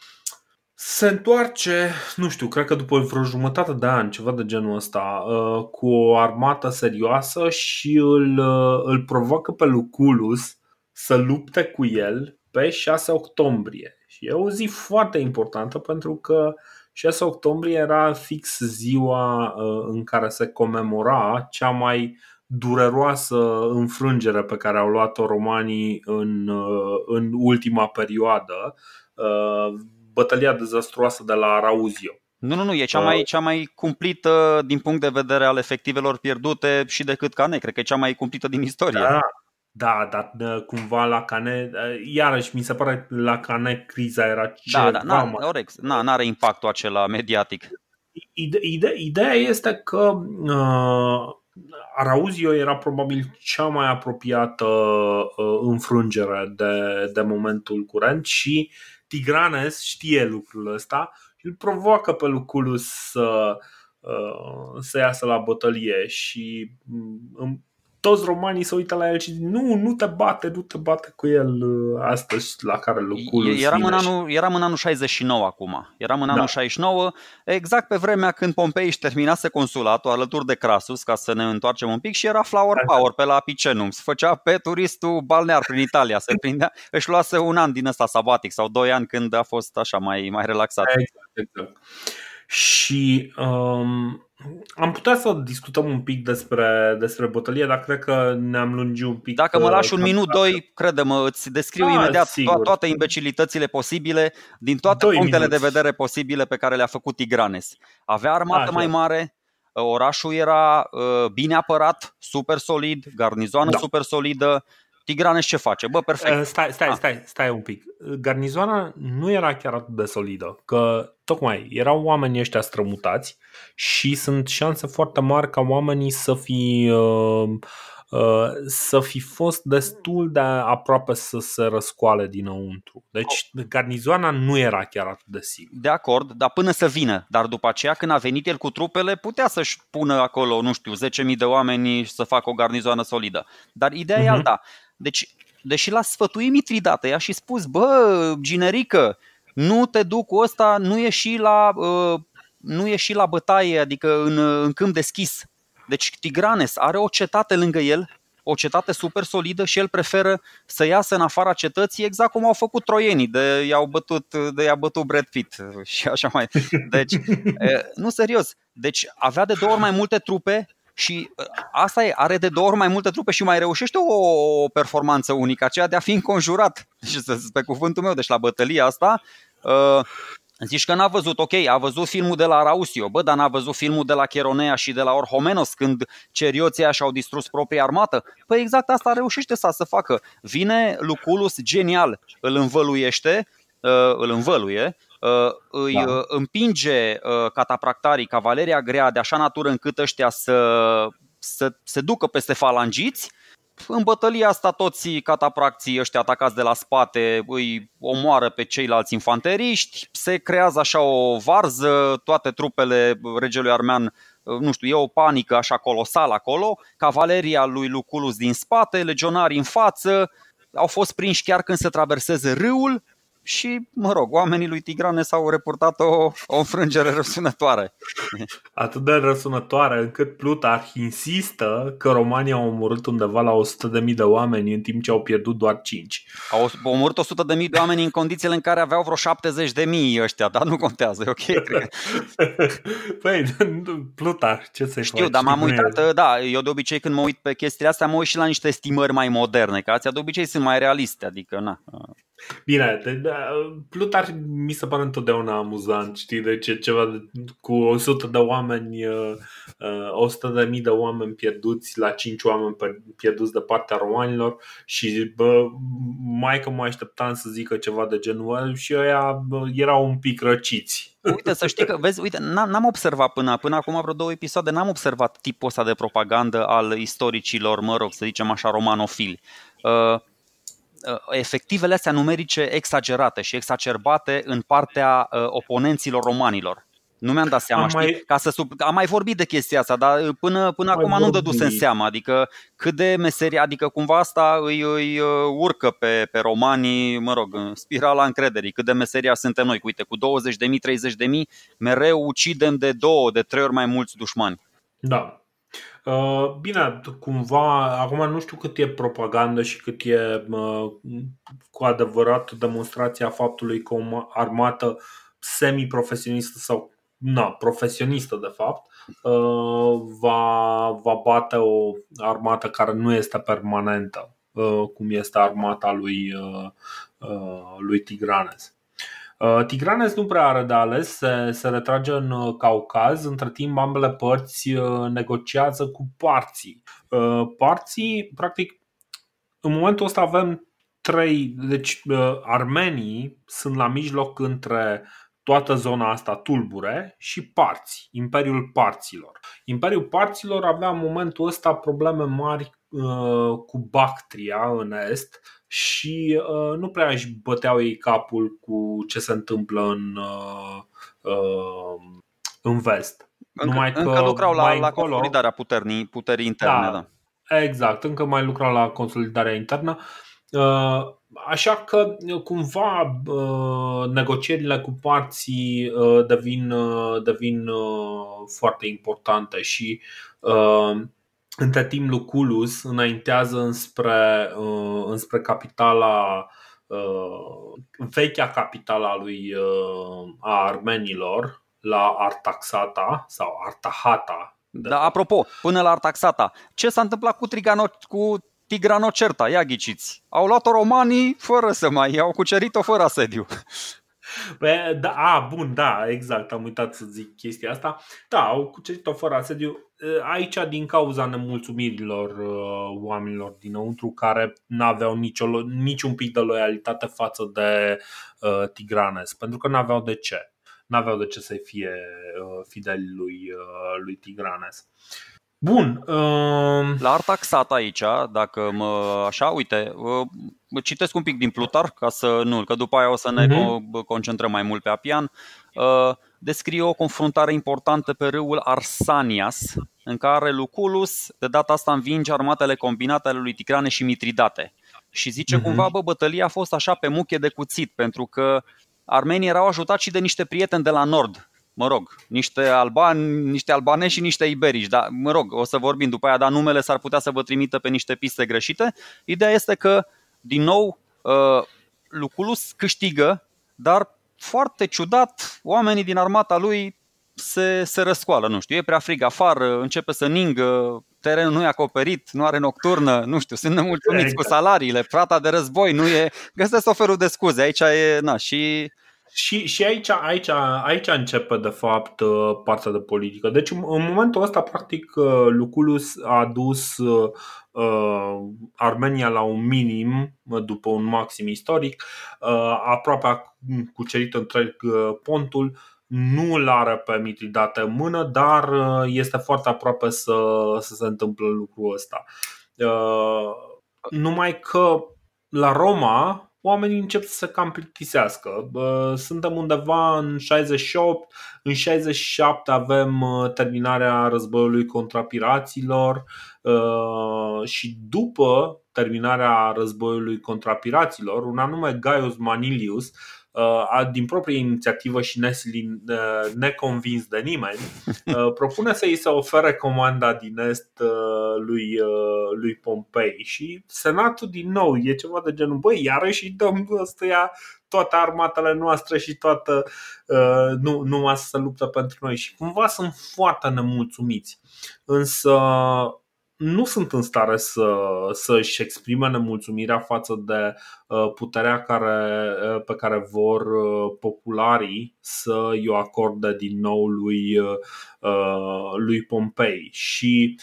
Se întoarce, nu știu, cred că după vreo jumătate de ani, ceva de genul ăsta, uh, cu o armată serioasă și îl, uh, îl provoacă pe Luculus să lupte cu el pe 6 octombrie. Și e o zi foarte importantă pentru că 6 octombrie era fix ziua uh, în care se comemora cea mai dureroasă înfrângere pe care au luat-o romanii în, uh, în ultima perioadă, uh, bătălia dezastruoasă de la Arauzio. Nu, nu, nu, e cea mai, cea mai cumplită din punct de vedere al efectivelor pierdute și decât Cane. Cred că e cea mai cumplită din istorie. Da, da, dar cumva la Cane, iarăși mi se pare la Cane criza era da, ceva da, da, mai... Orex, na, n-are impactul acela mediatic. Ide, ide, ideea este că uh, Arauzio era probabil cea mai apropiată uh, înfrângere de, de momentul curent și Tigranes știe lucrul ăsta și îl provoacă pe Luculus să, uh, să iasă la bătălie și um, toți romanii se uită la el și zic, nu, nu te bate, nu te bate cu el uh, astăzi la care lucrul eram în, anul, eram în anul 69 acum, eram în anul da. 69, exact pe vremea când Pompei își terminase consulatul alături de Crasus, ca să ne întoarcem un pic, și era flower exact. power pe la Picenum. Se făcea pe turistul balnear prin Italia, se prindea, își luase un an din ăsta sabatic sau doi ani când a fost așa mai, mai relaxat. Exact, exact. Și um, am putea să discutăm un pic despre, despre bătălie, dar cred că ne-am lungit un pic. Dacă mă lași un uh, minut, doi, crede-mă, îți descriu da, imediat to- toate imbecilitățile posibile, din toate Doi punctele minuți. de vedere posibile pe care le-a făcut Tigranes. Avea armată Așa. mai mare, orașul era bine apărat, super solid, garnizoană da. super solidă, Tigranes ce face? Bă, perfect. Uh, stai, stai, ah. stai, stai un pic. Garnizoana nu era chiar atât de solidă, că tocmai erau oamenii ăștia strămutați și sunt șanse foarte mari ca oamenii să fi uh, uh, să fi fost destul de aproape să se răscoale dinăuntru. Deci garnizoana nu era chiar atât de sigură. De acord, dar până să vină. Dar după aceea, când a venit el cu trupele, putea să-și pună acolo, nu știu, 10.000 de oameni să facă o garnizoană solidă. Dar ideea uh-huh. e mhm. alta. Deci, deși l-a sfătuit Mitridată, i-a și spus, bă, ginerică, nu te duc cu ăsta, nu ieși la, uh, nu ieși la bătaie, adică în, în câmp deschis. Deci Tigranes are o cetate lângă el, o cetate super solidă și el preferă să iasă în afara cetății exact cum au făcut troienii, de i-au bătut, de i-a bătut Brad Pitt și așa mai. Deci, nu serios, deci avea de două ori mai multe trupe, și uh, asta e, are de două ori mai multe trupe și mai reușește o, performanță unică, aceea de a fi înconjurat. Deci, pe cuvântul meu, deci la bătălia asta, uh, Zici că n-a văzut, ok, a văzut filmul de la Rausio, bă, dar n-a văzut filmul de la Cheronea și de la Orhomenos când cerioții și-au distrus propria armată? Păi exact asta reușește să, să facă. Vine Luculus genial, îl învăluiește, uh, îl învăluie, Uh, îi da. Uh, împinge uh, catapractarii, cavaleria grea de așa natură încât ăștia să, să se ducă peste falangiți. În bătălia asta toți catapracții ăștia atacați de la spate îi omoară pe ceilalți infanteriști, se creează așa o varză, toate trupele regelui armean nu știu, e o panică așa colosală acolo, cavaleria lui Luculus din spate, legionarii în față, au fost prinși chiar când se traverseze râul, și, mă rog, oamenii lui Tigrane s-au reportat o, o înfrângere răsunătoare. Atât de răsunătoare încât Plutarh insistă că romanii au omorât undeva la 100.000 de oameni în timp ce au pierdut doar 5. Au omorât 100.000 de oameni în condițiile în care aveau vreo 70.000 ăștia, dar nu contează, ok? păi, Plutarh, ce să Știu, faci? dar m-am uitat, da, eu de obicei când mă uit pe chestiile astea mă uit și la niște estimări mai moderne, că astea de obicei sunt mai realiste, adică na. Bine, de, de, Plutar mi se pare întotdeauna amuzant, știi, de ce ceva de, cu 100 de oameni, uh, 100 de mii de oameni pierduți la 5 oameni pierduți de partea romanilor și bă, mai că mă așteptam să zică ceva de genul și ăia bă, erau un pic răciți. Uite, să știi că, vezi, uite, n-am, n-am observat până, până acum vreo două episoade, n-am observat tipul ăsta de propagandă al istoricilor, mă rog, să zicem așa, romanofili. Uh, Uh, efectivele astea numerice exagerate și exacerbate în partea uh, oponenților romanilor. Nu mi-am dat seama, am știi? Mai... Ca să sub... Am mai vorbit de chestia asta, dar uh, până, până acum nu dăduse în seama. Adică cât de meserie, adică cumva asta îi, îi urcă pe, pe romanii, mă rog, spirala încrederii. Cât de meseria suntem noi. Uite, cu 20.000, 30.000, mereu ucidem de două, de trei ori mai mulți dușmani. Da, Uh, bine, cumva, acum nu știu cât e propagandă și cât e uh, cu adevărat demonstrația faptului că o armată semi-profesionistă sau na, profesionistă de fapt uh, va, va bate o armată care nu este permanentă, cum este armata lui, lui Tigranes. Uh, Tigranes nu prea are de ales, se, se retrage în uh, Caucaz, între timp ambele părți uh, negociază cu parții. Parții, practic, în momentul ăsta avem trei, deci armenii sunt la mijloc între toată zona asta tulbure și parți, Imperiul Parților. Imperiul Parților avea în momentul ăsta probleme mari cu Bactria în est și uh, nu prea își băteau ei capul cu ce se întâmplă în, uh, uh, în vest. Încă, Numai că încă lucrau la, la consolidarea puterii, puterii interne. Da, da. Exact, încă mai lucrau la consolidarea internă. Uh, așa că cumva uh, negocierile cu parții uh, devin, devin foarte importante și între timp, Luculus înaintează înspre, uh, înspre capitala, uh, vechea capitala lui, uh, a armenilor, la Artaxata sau Artahata. Da, apropo, până la Artaxata, ce s-a întâmplat cu, Trigano, cu Tigranocerta? Ia ghiciți. Au luat-o romanii fără să mai, au cucerit-o fără asediu. Bă, da, a, bun, da, exact, am uitat să zic chestia asta. Da, au cucerit-o fără asediu. Aici, din cauza nemulțumirilor uh, oamenilor dinăuntru care n-aveau nicio, niciun pic de loialitate față de uh, Tigranes, pentru că n-aveau de ce. N-aveau de ce să fie uh, fideli lui, uh, lui Tigranes. Bun. Uh... La Artaxat aici, dacă mă așa, uite, uh, citesc un pic din Plutar, ca să nu, că după aia o să ne uh-huh. concentrăm mai mult pe Apian. Uh, descrie o confruntare importantă pe râul Arsanias, în care Luculus, de data asta, învinge armatele combinate ale lui Ticrane și Mitridate. Și zice uh-huh. cumva, bă, bătălia a fost așa pe muche de cuțit, pentru că armenii erau ajutați și de niște prieteni de la nord, mă rog, niște albani, niște albanezi și niște iberici, dar mă rog, o să vorbim după aia, dar numele s-ar putea să vă trimită pe niște piste greșite. Ideea este că, din nou, uh, Luculus câștigă, dar foarte ciudat, oamenii din armata lui se, se răscoală, nu știu, e prea frig afară, începe să ningă, terenul nu e acoperit, nu are nocturnă, nu știu, sunt nemulțumiți exact. cu salariile, frata de război, nu e, găsesc o felul de scuze, aici e, na, și și, și aici, aici, aici începe, de fapt, uh, partea de politică. Deci, în momentul ăsta, practic, uh, Luculus a dus uh, Armenia la un minim după un maxim istoric, aproape a cucerit întreg pontul, nu îl are pe Mitridate în mână, dar este foarte aproape să, să se întâmple lucrul ăsta. Numai că la Roma oamenii încep să se cam plictisească. Suntem undeva în 68, în 67 avem uh, terminarea războiului contra piraților uh, și după terminarea războiului contra piraților, un anume Gaius Manilius Uh, din proprie inițiativă și uh, neconvins de nimeni, uh, propune să îi se ofere comanda din est lui, lui Pompei și senatul din nou e ceva de genul, băi, iarăși dăm ăstuia toate armatele noastre și toată nu, numai să se luptă pentru noi și cumva sunt foarte nemulțumiți. Însă nu sunt în stare să, să-și exprime nemulțumirea față de uh, puterea care, uh, pe care vor uh, popularii să i-o acorde din nou lui, lui Pompei. Și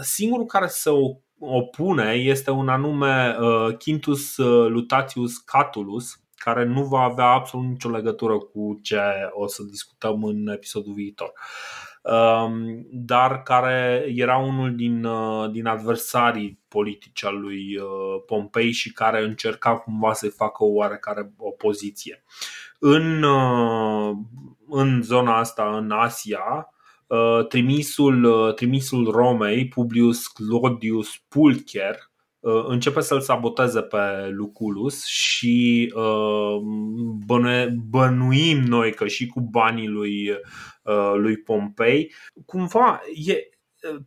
singurul care se opune este un anume Quintus Lutatius Catulus, care nu va avea absolut nicio legătură cu ce o să discutăm în episodul viitor. Uh, Um, dar care era unul din, uh, din adversarii politici al lui uh, Pompei și care încerca cumva să-i facă o oarecare opoziție. În, uh, în zona asta, în Asia, trimisul, trimisul Romei, Publius Claudius Pulcher, începe să-l saboteze pe Luculus și bănuim noi că și cu banii lui Uh, lui Pompei. Cumva e,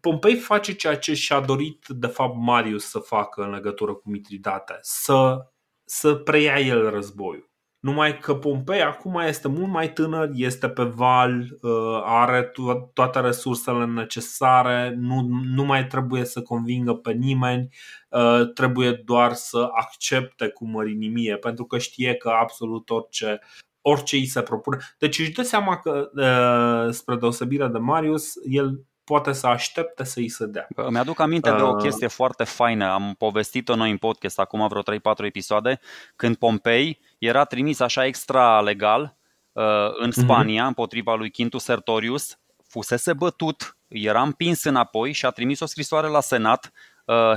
Pompei face ceea ce și-a dorit de fapt Marius să facă în legătură cu Mitridate, să, să preia el războiul. Numai că Pompei acum este mult mai tânăr, este pe val, uh, are toate resursele necesare, nu, nu mai trebuie să convingă pe nimeni, uh, trebuie doar să accepte cu mărinimie, pentru că știe că absolut orice orice îi se propune. Deci își dă seama că, spre deosebire de Marius, el poate să aștepte să îi se dea. Îmi aduc aminte uh... de o uh. chestie foarte faină. Am povestit-o noi în podcast acum vreo 3-4 episoade, când Pompei era trimis așa extra legal uh, în mhm. Spania uh-huh. împotriva lui Quintus Sertorius, fusese bătut, era împins înapoi și a trimis o scrisoare la Senat Uh,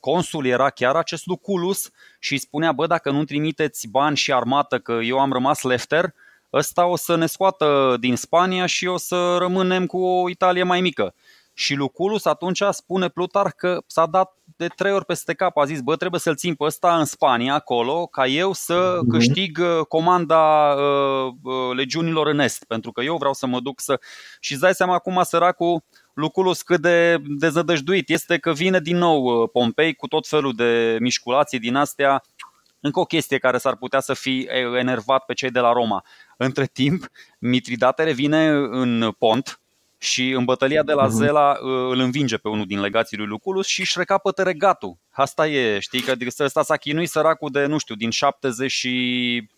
consul era chiar acest Luculus și îi spunea, bă, dacă nu trimiteți bani și armată, că eu am rămas lefter, ăsta o să ne scoată din Spania și o să rămânem cu o Italie mai mică. Și Luculus atunci spune Plutar că s-a dat de trei ori peste cap, a zis, bă, trebuie să-l țin pe ăsta în Spania, acolo, ca eu să mhm. câștig uh, comanda uh, uh, legiunilor în Est, pentru că eu vreau să mă duc să... Și îți dai seama acum săracul Luculus cât de dezădăjduit este că vine din nou uh, Pompei cu tot felul de mișculații din astea. Încă o chestie care s-ar putea să fi enervat pe cei de la Roma. Între timp, Mitridate revine în pont și în bătălia de la mhm. Zela uh, îl învinge pe unul din legații lui Luculus și își recapătă regatul. Asta e, știi, că ăsta s-a chinuit săracul de, nu știu, din 70 și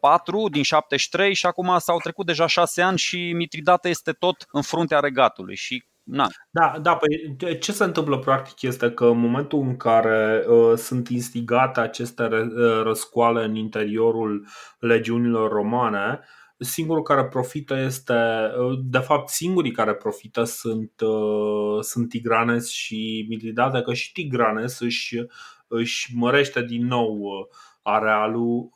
4 din 73 și acum s-au trecut deja 6 ani și Mitridate este tot în fruntea regatului și Na. Da, da, păi ce se întâmplă practic este că în momentul în care uh, sunt instigate aceste uh, răscoale în interiorul legiunilor romane, singurul care profită este, uh, de fapt singurii care profită sunt, uh, sunt Tigranes și Mitridate, că și Tigranes își, își mărește din nou uh, arealul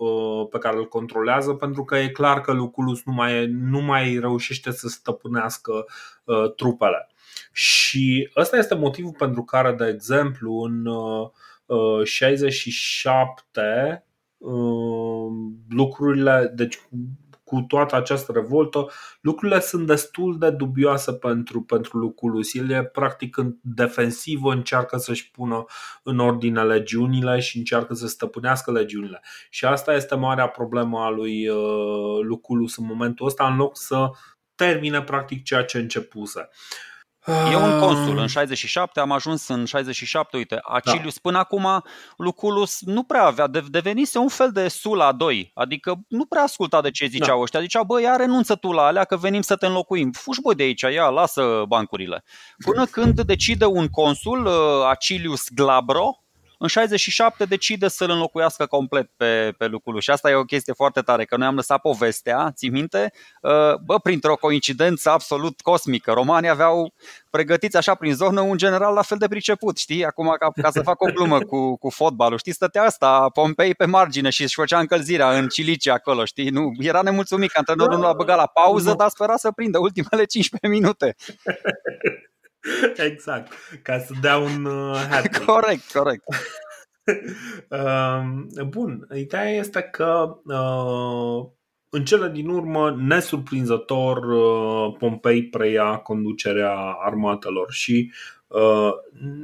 pe care îl controlează pentru că e clar că Luculus nu mai, nu mai reușește să stăpânească trupele. Și ăsta este motivul pentru care, de exemplu, în 67 lucrurile, deci cu toată această revoltă, lucrurile sunt destul de dubioase pentru, pentru Luculus. El e practic în defensivă, încearcă să-și pună în ordine legiunile și încearcă să stăpânească legiunile. Și asta este marea problemă a lui uh, Luculus în momentul ăsta, în loc să termine practic ceea ce începuse. E un consul. În 67 am ajuns în 67, uite, Acilius da. până acum Luculus nu prea avea, devenise un fel de Sula 2, adică nu prea asculta de ce ziceau da. ăștia, zicea, băi, ia renunță tu la alea că venim să te înlocuim, fugi băi de aici, ia, lasă bancurile. Până când decide un consul, uh, Acilius Glabro, în 67 decide să-l înlocuiască complet pe, pe Luculu și asta e o chestie foarte tare, că noi am lăsat povestea, ții minte, uh, bă, printr-o coincidență absolut cosmică. Romanii aveau pregătiți așa prin zonă un general la fel de priceput, știi? Acum ca, ca să fac o glumă cu, cu fotbalul, știi? Stătea asta, Pompei pe margine și își făcea încălzirea în Cilicia acolo, știi? Nu, era nemulțumit că antrenorul nu l-a băgat la pauză, dar spera să prindă ultimele 15 minute. exact, ca să dea un uh, hat Corect, corect. uh, bun, ideea este că uh, în cele din urmă, nesurprinzător, uh, Pompei preia conducerea armatelor și uh,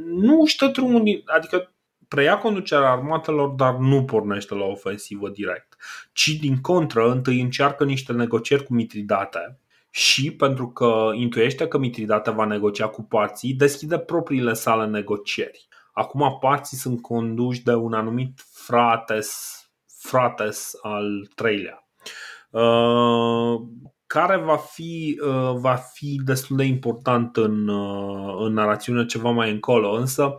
nu știu drumul, adică preia conducerea armatelor, dar nu pornește la ofensivă direct, ci din contră, întâi încearcă niște negocieri cu Mitridate, și pentru că intuiește că Mitridate va negocia cu parții, deschide propriile sale negocieri. Acum parții sunt conduși de un anumit frates, frates al treilea, uh, care va fi, uh, va fi destul de important în, uh, în narațiune ceva mai încolo, însă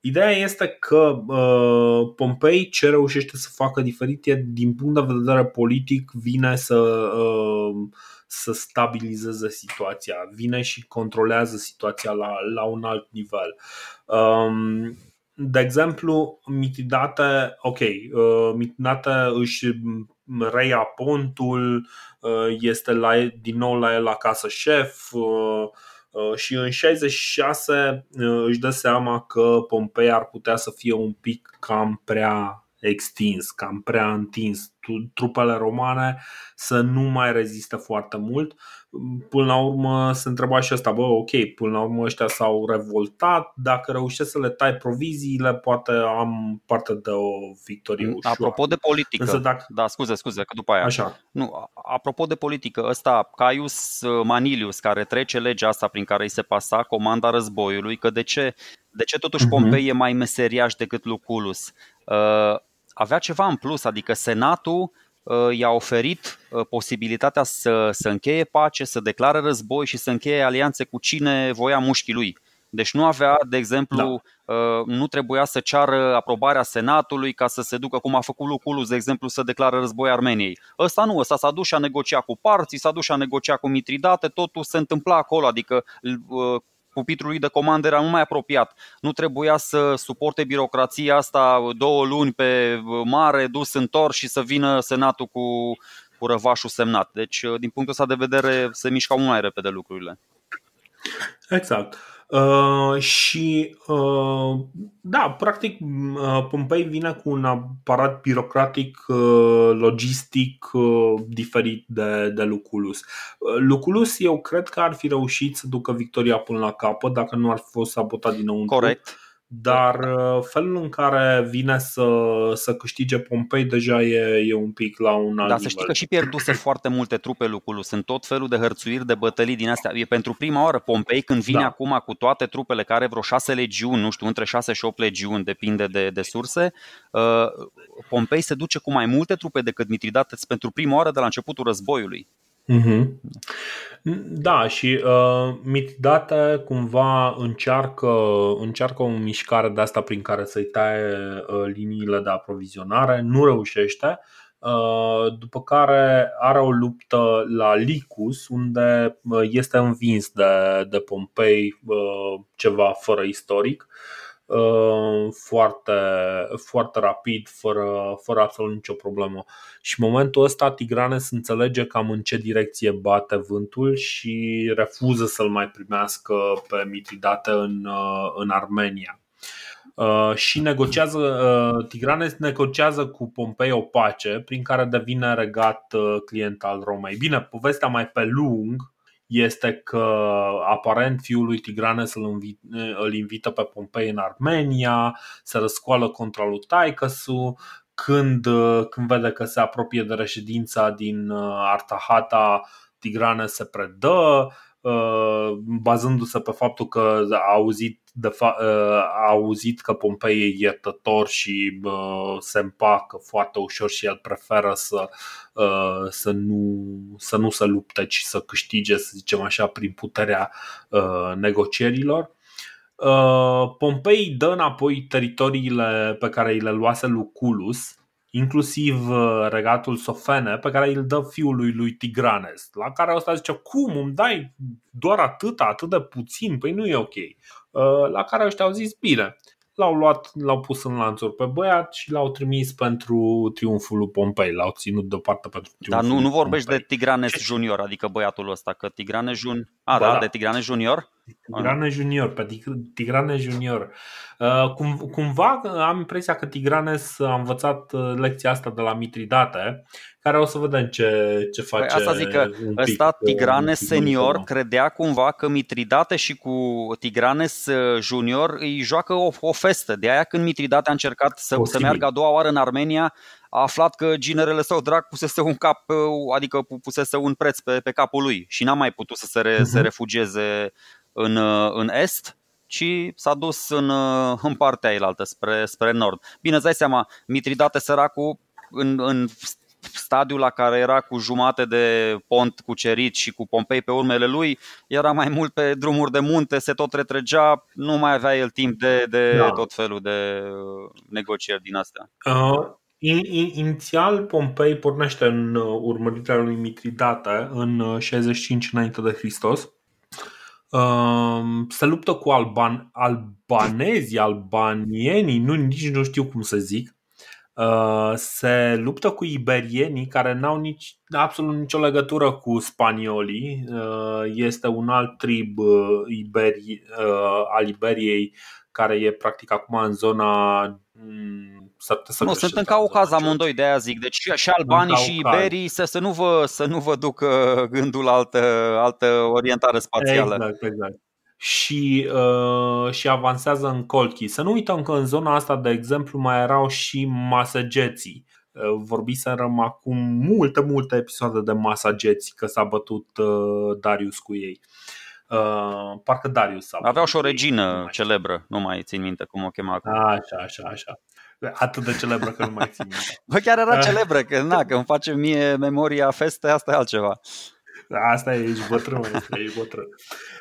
Ideea este că uh, Pompei ce reușește să facă diferit e din punct de vedere politic vine să uh, să stabilizeze situația, vine și controlează situația la, la un alt nivel. Um, de exemplu, Mitridate, ok, uh, Mitridate își reia pontul, uh, este la, din nou la el acasă șef uh, și în 66 își dă seama că Pompei ar putea să fie un pic cam prea extins, cam prea întins. Trupele romane să nu mai rezistă foarte mult. Până la urmă se întreba și asta, bă, ok, până la urmă ăștia s-au revoltat, dacă reușesc să le tai proviziile, poate am parte de o victorie ușoară. Apropo de politică, Însă dacă... da, scuze, scuze, că după aia. Așa. Nu, apropo de politică, ăsta, Caius Manilius, care trece legea asta prin care îi se pasa comanda războiului, că de ce, de ce totuși uh-huh. Pompei e mai meseriaș decât Luculus? Uh, avea ceva în plus, adică Senatul uh, i-a oferit uh, posibilitatea să, să încheie pace, să declare război și să încheie alianțe cu cine voia mușchii lui. Deci nu avea, de exemplu, da. Uh, nu trebuia să ceară aprobarea Senatului ca să se ducă, cum a făcut Luculus, de exemplu, să declară război Armeniei. Ăsta nu, ăsta s-a dus și a negociat cu parții, s-a dus și a negociat cu Mitridate, totul se întâmpla acolo, adică pupitrul lui de comandă era mult mai apropiat. Nu trebuia să suporte birocrația asta două luni pe mare, dus întors și să vină senatul cu, cu răvașul semnat. Deci, din punctul ăsta de vedere, se mișcau mult mai repede lucrurile. Exact. Uh, și uh, da, practic uh, Pompei vine cu un aparat birocratic, uh, logistic uh, diferit de, de Luculus. Uh, Luculus eu cred că ar fi reușit să ducă victoria până la capăt dacă nu ar fi fost sabotat dinăuntru. Corect dar felul în care vine să, să câștige Pompei deja e, e un pic la un alt Da, să știi că și pierduse foarte multe trupe Luculus. Sunt tot felul de hărțuiri, de bătălii din astea. E pentru prima oară Pompei când vine da. acum cu toate trupele care are vreo șase legiuni, nu știu, între șase și opt legiuni, depinde de, de surse. Uh, Pompei se duce cu mai multe trupe decât Mitridates pentru prima oară de la începutul războiului. Mm-hmm. Da, și uh, Mitdate cumva încearcă, încearcă o mișcare de asta prin care să-i taie uh, liniile de aprovizionare, nu reușește, uh, după care are o luptă la Licus, unde uh, este învins de, de Pompei, uh, ceva fără istoric. Uh, foarte, foarte rapid, fără, fără absolut nicio problemă. Și în momentul ăsta Tigranes înțelege cam în ce direcție bate vântul și refuză să-l mai primească pe Mitridate în, uh, în Armenia. Uh, și negociază, uh, Tigranes negociază cu Pompei o pace prin care devine regat uh, client al Romei. Bine, povestea mai pe lung este că aparent fiul lui Tigranes îl, invit, îl invită pe Pompei în Armenia, se răscoală contra lui Taicăsu, când, când vede că se apropie de reședința din uh, Artahata, Tigranes se predă, uh, bazându-se pe faptul că a auzit, de fa- uh, a auzit că Pompei e iertător și se împacă foarte ușor și el preferă să Uh, să nu, să nu se lupte, ci să câștige, să zicem așa, prin puterea uh, negocierilor. Uh, Pompei dă înapoi teritoriile pe care îi le luase Luculus, inclusiv regatul Sofene, pe care îl dă fiului lui Tigranes, la care ăsta zice, cum îmi dai doar atât, atât de puțin? Păi nu e ok. La care ăștia au zis, bine, l-au luat, l-au pus în lanțuri pe băiat și l-au trimis pentru triumful lui Pompei. L-au ținut deoparte pentru triumful Dar nu, nu vorbești Pompei. de Tigranes Junior, adică băiatul ăsta, că Tigranes Junior... A, da, da, de Tigranes Junior? Tigrane Junior, pe Tigrane Junior. Uh, cum, cumva am impresia că Tigranes a învățat uh, lecția asta de la Mitridate, care o să vedem ce, ce păi face. Păi asta zic că ăsta uh, Tigranes senior credea cumva că Mitridate și cu Tigranes junior îi joacă o, o festă. De aia când Mitridate a încercat să, să meargă a doua oară în Armenia, a aflat că ginerele său drag pusese un cap, adică pusese un preț pe, pe capul lui și n-a mai putut să se, re, uh-huh. se refugieze în, în est, ci s-a dus în, în partea ailaltă, spre, spre nord. Bine, îți dai seama, Mitridate săracul în, în stadiul la care era cu jumate de pont cucerit și cu Pompei pe urmele lui, era mai mult pe drumuri de munte, se tot retrăgea, nu mai avea el timp de, de da. tot felul de negocieri din astea. Uh, inițial, Pompei pornește în urmărirea lui Mitridate în 65 înainte de Hristos se luptă cu alban, albanezii, albanienii, nu, nici nu știu cum să zic. Uh, se luptă cu iberienii care n-au nici, absolut nicio legătură cu spaniolii. Uh, este un alt trib uh, iberi, al Iberiei care e practic acum în zona mm, să nu, sunt în Caucaz amândoi, de aia zic. Deci și albanii și iberii să, să, nu vă, să nu vă ducă gândul la altă, altă orientare spațială. Exact, exact. Și, uh, și avansează în Colchi. Să nu uităm că în zona asta, de exemplu, mai erau și masageții. Uh, vorbiserăm acum multe, multe episoade de masageți că s-a bătut uh, Darius cu ei. Uh, parcă Darius s-a Aveau și o regină ei, celebră, nu mai țin minte cum o chema acum. Așa, așa, așa atât de celebră că nu mai țin minte. Bă, chiar era celebră, că, na, că îmi face mie memoria feste, asta e altceva. Asta e, ești bătrân, ești bătrân.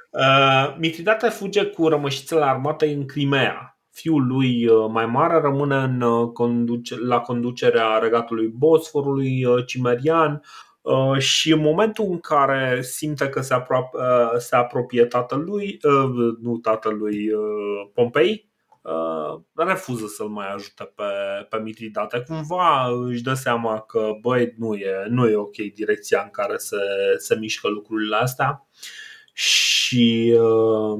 Uh, Mitridate fuge cu rămășițele armatei în Crimea. Fiul lui uh, mai mare rămâne în uh, conduce, la conducerea regatului Bosforului uh, Cimerian uh, și în momentul în care simte că se, apropie, uh, se apropie tatălui, uh, nu tatălui uh, Pompei, Uh, refuză să-l mai ajute pe, pe Mitridate. Cumva își dă seama că băi, nu e, nu e ok direcția în care se, se mișcă lucrurile astea și, uh,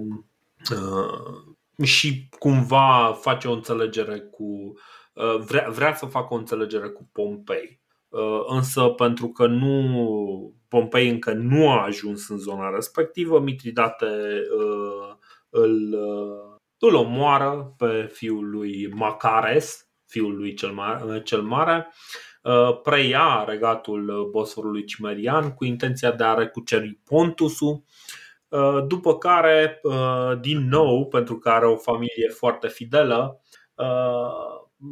uh, și cumva face o înțelegere cu. Uh, vrea, vrea să facă o înțelegere cu Pompei. Uh, însă pentru că nu Pompei încă nu a ajuns în zona respectivă, Mitridate uh, îl îl omoară pe fiul lui Macares, fiul lui cel mare, cel mare preia regatul Bosforului Cimerian cu intenția de a recuceri Pontusul, după care, din nou, pentru că are o familie foarte fidelă,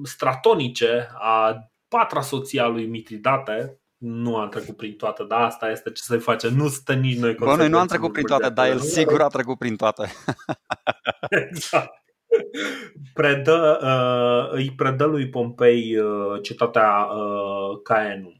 Stratonice, a patra soție a lui Mitridate, nu am trecut prin toate, dar asta este ce să-i face. Nu stă nici noi Bă, noi nu am trecut prin toate, dar el sigur a trecut prin toate. exact. Predă, uh, îi predă lui Pompei uh, cetatea uh, Caenu.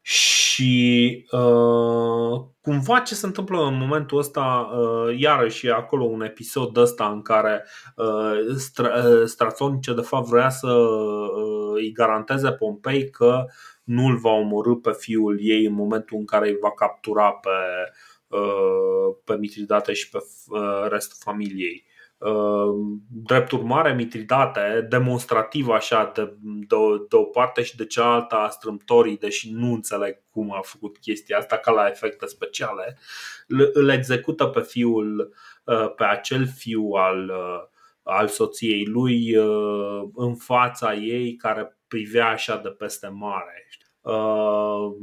Și uh, cumva ce se întâmplă în momentul ăsta, uh, iarăși e acolo un episod ăsta în care uh, Stra- uh, Strațonice de fapt vrea să uh, îi garanteze Pompei că nu îl va omorâ pe fiul ei în momentul în care îi va captura pe, uh, pe Mitridate și pe uh, restul familiei. Drept urmare, Mitridate, demonstrativ așa de, de, de o parte și de cealaltă a strâmtorii, deși nu înțeleg cum a făcut chestia asta ca la efecte speciale, îl execută pe fiul, pe acel fiu al, al soției lui în fața ei care privea așa de peste mare. Uh,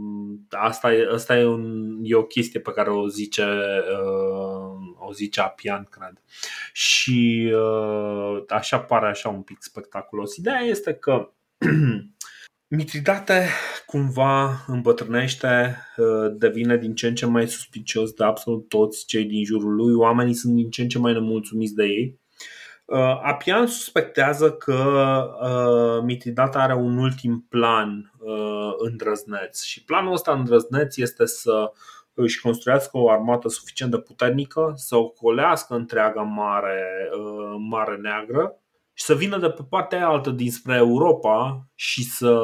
asta, e, asta e, un, e o chestie pe care o zice, uh, o zice Apian, cred. Și uh, așa pare așa un pic spectaculos. Ideea este că Mitridate cumva îmbătrânește, devine din ce în ce mai suspicios de absolut toți cei din jurul lui, oamenii sunt din ce în ce mai nemulțumiți de ei Uh, Apian suspectează că uh, Mitridata are un ultim plan uh, îndrăzneț și planul ăsta îndrăzneț este să își construiască o armată suficient de puternică, să ocolească întreaga mare, mare neagră și să vină de pe partea altă dinspre Europa și să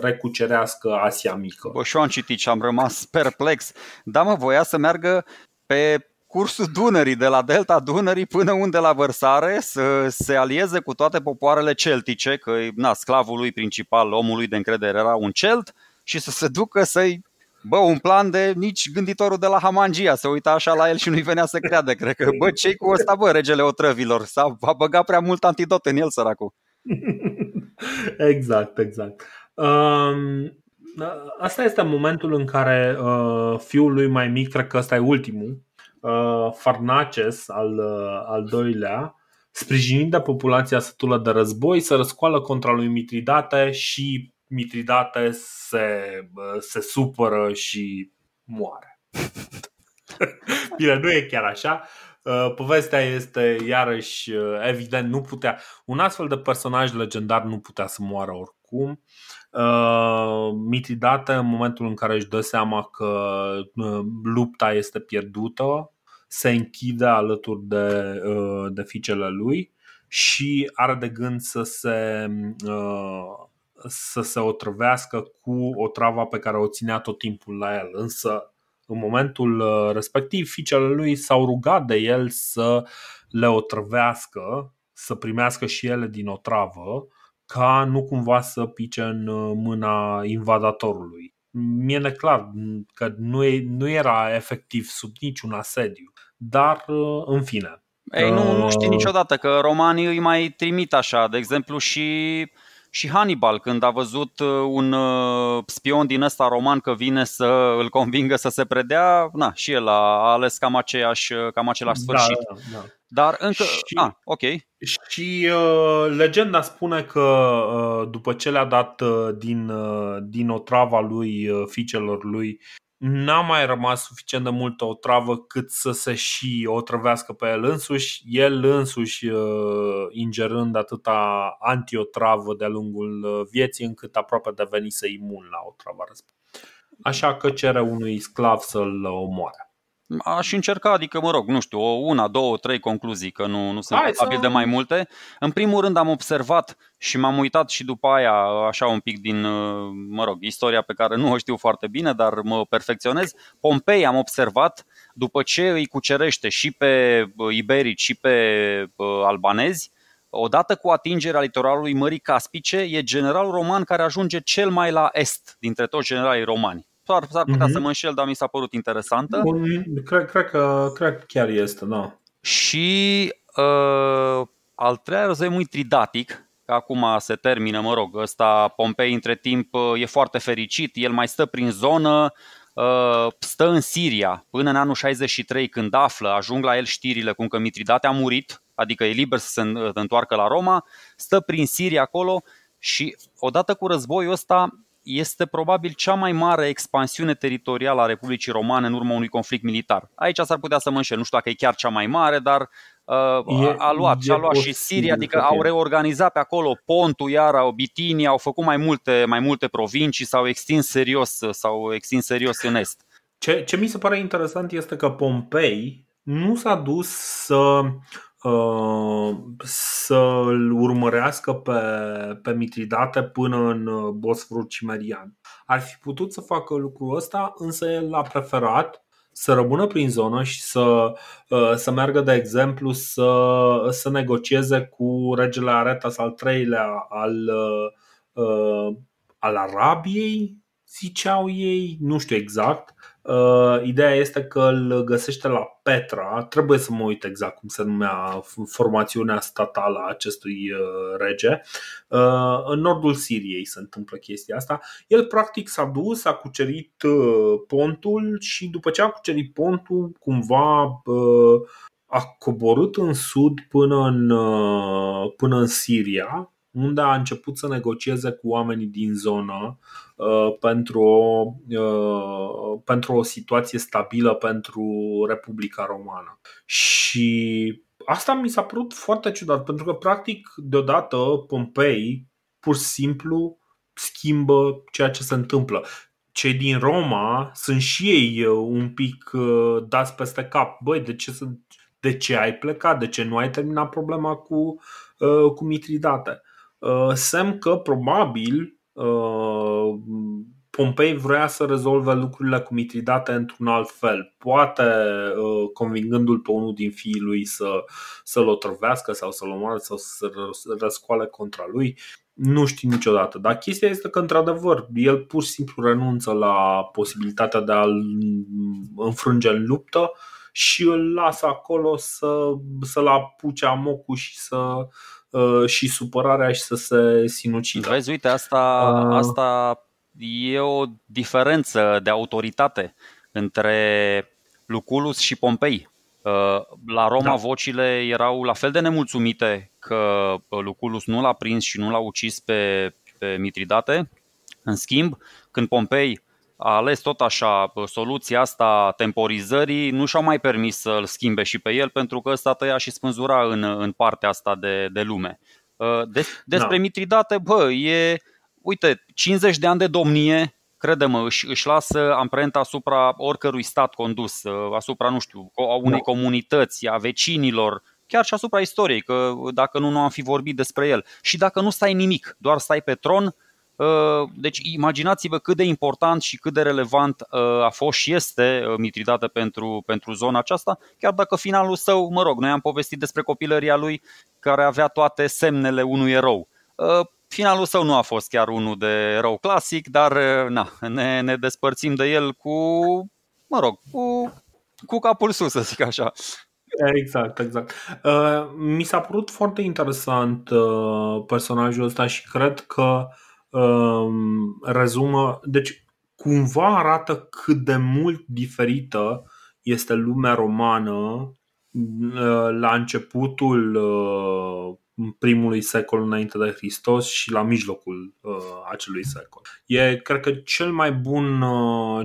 recucerească Asia Mică. Bă, și eu am citit și am rămas perplex. Da, mă, voia să meargă pe cursul Dunării, de la delta Dunării până unde la vărsare, să se alieze cu toate popoarele celtice, că na, sclavul lui principal, omul lui de încredere era un celt, și să se ducă să-i Bă, un plan de nici gânditorul de la Hamangia Se uita așa la el și nu-i venea să creadă. Cred că, bă, ce cu ăsta, bă, regele otrăvilor? S-a a băgat prea mult antidot în el, săracul. Exact, exact. Um, Asta este momentul în care uh, fiul lui mai mic, cred că ăsta e ultimul Uh, Farnaces, al, uh, al doilea, sprijinind de populația sătulă de război, să răscoală contra lui Mitridate și Mitridate se, uh, se supără și moare. Bine, nu e chiar așa. Povestea este iarăși evident, nu putea. Un astfel de personaj legendar nu putea să moară oricum. Mitridate, în momentul în care își dă seama că lupta este pierdută, se închide alături de, de fiicele lui și are de gând să se, să se otrăvească cu o travă pe care o ținea tot timpul la el. Însă, în momentul respectiv, fiicele lui s-au rugat de el să le otrăvească, să primească și ele din o travă ca nu cumva să pice în uh, mâna invadatorului. Mi-e neclar că nu, e, nu era efectiv sub niciun asediu, dar uh, în fine. Ei, nu, nu știi uh, niciodată că romanii îi mai trimit așa, de exemplu și și Hannibal, când a văzut un spion din ăsta roman că vine să îl convingă să se predea, na, și el a ales cam, aceeași, cam același da, sfârșit. Da, da, da. Dar încă. Și, ah, ok. Și uh, legenda spune că uh, după ce le-a dat uh, din, uh, din otrava lui, uh, fiicelor lui, n-a mai rămas suficient de multă otravă cât să se și otrăvească pe el însuși, el însuși uh, ingerând atâta antiotravă de-a lungul uh, vieții încât aproape devenise imun la otrava respectivă. Așa că cere unui sclav să-l omoare. Aș încerca, adică, mă rog, nu știu, o una, două, trei concluzii, că nu, nu sunt capabil să... de mai multe. În primul rând am observat și m-am uitat și după aia, așa un pic din, mă rog, istoria pe care nu o știu foarte bine, dar mă perfecționez. Pompei am observat, după ce îi cucerește și pe iberici și pe albanezi, Odată cu atingerea litoralului Mării Caspice, e generalul roman care ajunge cel mai la est dintre toți generalii romani s-ar, s-ar putea mm-hmm. să mă înșel, dar mi s-a părut interesantă. Bun, cred, cred, că, cred că chiar este, da. Și uh, al treilea război mitridatic, că acum se termină, mă rog, ăsta Pompei între timp e foarte fericit, el mai stă prin zonă, stă în Siria până în anul 63 când află, ajung la el știrile cum că Mitridate a murit, adică e liber să se întoarcă la Roma, stă prin Siria acolo și odată cu războiul ăsta este probabil cea mai mare expansiune teritorială a Republicii Romane în urma unui conflict militar. Aici s-ar putea să mă înșel, nu știu dacă e chiar cea mai mare, dar uh, e, a luat, și a luat și Siria, adică au reorganizat pe acolo pontul, iar au Bitinia, au făcut mai multe, mai multe provincii, s-au extins serios, s-au extins serios în est. Ce, ce mi se pare interesant este că Pompei nu s-a dus să Uh, să-l urmărească pe, pe Mitridate până în uh, Bosforul Cimerian. Ar fi putut să facă lucrul ăsta, însă el a preferat să rămână prin zonă și să, uh, să meargă, de exemplu, să, să negocieze cu regele Aretas al treilea al, al Arabiei, ziceau ei, nu știu exact, Uh, ideea este că îl găsește la Petra, trebuie să mă uit exact cum se numea formațiunea statală a acestui uh, rege. Uh, în nordul Siriei se întâmplă chestia asta. El practic s-a dus, a cucerit uh, pontul și după ce a cucerit pontul, cumva uh, a coborât în sud până în, uh, până în Siria, unde a început să negocieze cu oamenii din zonă uh, pentru o, uh, pentru o situație stabilă pentru Republica Romană. Și asta mi s-a părut foarte ciudat, pentru că, practic, deodată Pompei pur și simplu schimbă ceea ce se întâmplă. Cei din Roma sunt și ei uh, un pic dați peste cap. Băi, de ce, de ce ai plecat? De ce nu ai terminat problema cu, cu Mitridate? Uh, semn că probabil uh, Pompei vrea să rezolve lucrurile cu Mitridate într-un alt fel, poate uh, convingându-l pe unul din fiii lui să, să-l otrăvească sau să-l omoare sau să răscoale contra lui. Nu știu niciodată, dar chestia este că, într-adevăr, el pur și simplu renunță la posibilitatea de a-l înfrânge în luptă și îl lasă acolo să, să-l apuce amocul și să, Uh, și supărarea și să se sinucidă. Vezi, uite, asta, uh. asta e o diferență de autoritate între Luculus și Pompei. Uh, la Roma da. vocile erau la fel de nemulțumite că Luculus nu l-a prins și nu l-a ucis pe, pe Mitridate. În schimb, când Pompei a ales tot așa soluția asta temporizării, nu și-au mai permis să-l schimbe și pe el pentru că ăsta tăia și spânzura în, în partea asta de, de lume. Uh, des, despre da. Mitridate, bă, e, uite, 50 de ani de domnie, crede-mă, își, își lasă amprenta asupra oricărui stat condus, uh, asupra, nu știu, a unei da. comunități, a vecinilor, chiar și asupra istoriei, că dacă nu, nu am fi vorbit despre el. Și dacă nu stai nimic, doar stai pe tron, Uh, deci imaginați-vă cât de important și cât de relevant uh, a fost și este uh, Mitridate pentru, pentru zona aceasta, chiar dacă finalul său, mă rog, noi am povestit despre copilăria lui care avea toate semnele unui erou. Finalul său nu a fost chiar unul de erou clasic, dar na, ne, ne despărțim de el cu, mă rog, cu, cu capul sus, să zic așa. Exact, exact. Uh, mi s-a părut foarte interesant uh, personajul ăsta și cred că uh, Um, rezumă, deci cumva arată cât de mult diferită este lumea romană uh, la începutul uh, primului secol înainte de Hristos și la mijlocul uh, acelui secol. E, cred că, cel mai bun,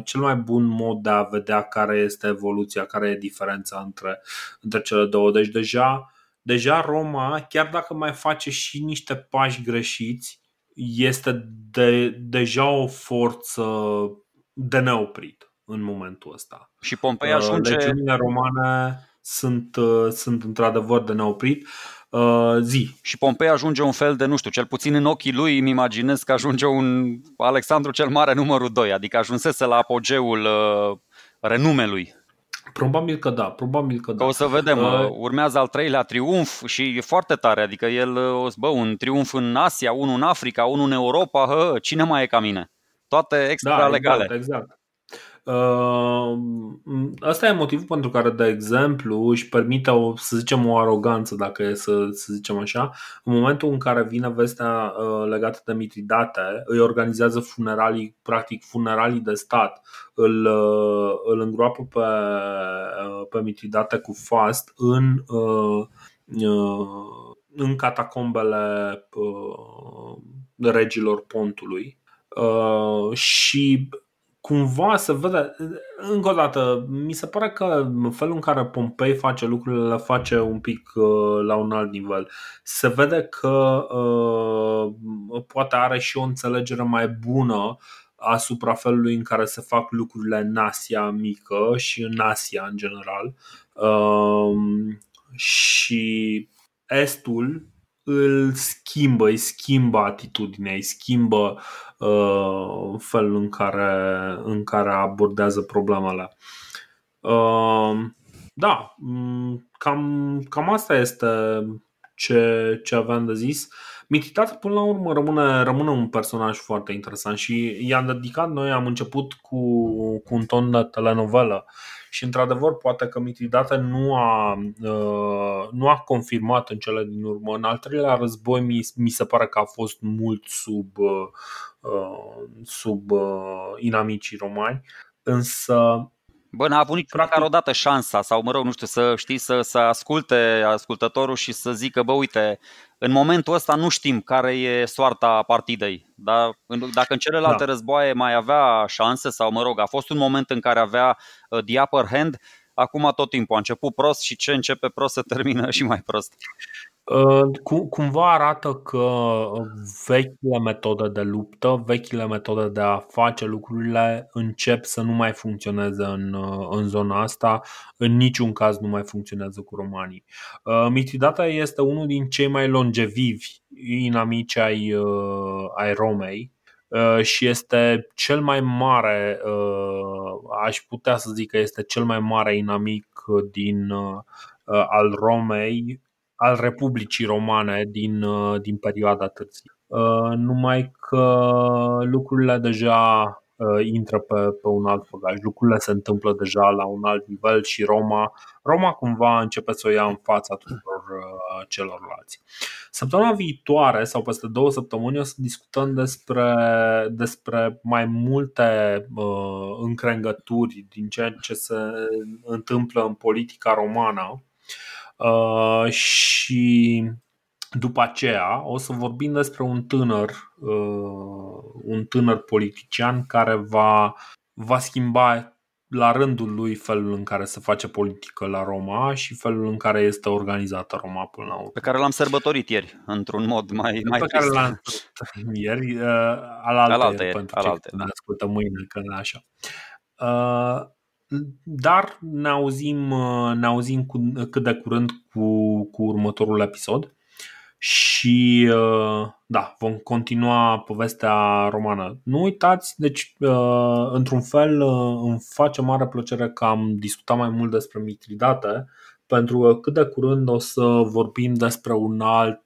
cel mai bun mod de a vedea care este evoluția, care e diferența între, între cele două. Deci deja, deja Roma, chiar dacă mai face și niște pași greșiți, este de, deja o forță de neoprit în momentul ăsta. Și Pompei uh, ajunge... Legiunile romane sunt, uh, sunt într-adevăr de neoprit. Uh, zi. Și Pompei ajunge un fel de, nu știu, cel puțin în ochii lui îmi imaginez că ajunge un Alexandru cel Mare numărul 2, adică ajunsese la apogeul renumelui Probabil că da, probabil că da. Că o să vedem, uh, urmează al treilea triumf și e foarte tare, adică el, uh, bă, un triumf în Asia, unul în Africa, unul în Europa, hă, cine mai e ca mine? Toate extra da, legale. Exact, exact. Asta e motivul pentru care, de exemplu, își permite o, să zicem, o aroganță, dacă e să, să zicem așa, în momentul în care vine vestea legată de Mitridate, îi organizează funeralii, practic funeralii de stat, îl, îl îngroapă pe, pe Mitridate cu fast în în catacombele uh, regilor pontului. Uh, și cumva se vede, încă o dată, mi se pare că felul în care Pompei face lucrurile le face un pic uh, la un alt nivel. Se vede că uh, poate are și o înțelegere mai bună asupra felului în care se fac lucrurile în Asia mică și în Asia în general. Uh, și Estul îl schimbă, îi schimbă atitudinea, îi schimbă uh, felul în care, în care abordează problemele. Uh, da, mm, cam, cam asta este ce, ce aveam de zis. Mititata până la urmă rămâne, rămâne un personaj foarte interesant și i-am dedicat noi, am început cu, cu un ton de telenovelă și într-adevăr poate că Mitridate nu a, uh, nu a confirmat în cele din urmă. În al treilea război mi, mi se pare că a fost mult sub, uh, uh, sub inamicii romani, însă Bă, n-a avut nici Practic... măcar o dată șansa sau, mă rog, nu știu, să știi, să, să asculte ascultătorul și să zică, bă, uite, în momentul ăsta nu știm care e soarta partidei. Dar dacă în celelalte da. războaie mai avea șanse sau, mă rog, a fost un moment în care avea uh, the upper hand, acum tot timpul a început prost și ce începe prost să termină și mai prost. Uh, cumva arată că vechile metode de luptă, vechile metode de a face lucrurile încep să nu mai funcționeze în, uh, în zona asta, în niciun caz nu mai funcționează cu romanii. Uh, Mitridata este unul din cei mai longevivi inamici ai, ai Romei și este cel mai mare, aș putea să zic că este cel mai mare inamic din al Romei al Republicii Romane din, uh, din perioada târzie. Uh, numai că lucrurile deja uh, intră pe, pe un alt făgaș. Lucrurile se întâmplă deja la un alt nivel și Roma, Roma cumva începe să o ia în fața tuturor celorlalți. Săptămâna viitoare sau peste două săptămâni o să discutăm despre, despre mai multe uh, încrengături din ceea ce se întâmplă în politica romană Uh, și după aceea o să vorbim despre un tânăr, uh, un tânăr politician care va, va schimba la rândul lui felul în care se face politică la Roma și felul în care este organizată Roma până la urmă. Pe care l-am sărbătorit ieri, într-un mod mai, mai Pe care l-am sărbătorit ieri, uh, alaltă, alaltă ieri, pentru alaltă, cei da. ne ascultă mâine, că așa. Uh, dar ne auzim, ne auzim cu, cât de curând cu, cu următorul episod și da, vom continua povestea romană. Nu uitați, deci într-un fel îmi face mare plăcere că am discutat mai mult despre Mitridate pentru că cât de curând o să vorbim despre un alt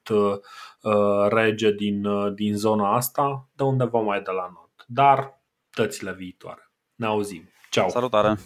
rege din, din zona asta, de undeva mai de la nord. Dar dățile viitoare. Ne auzim. Ciao. Salutare.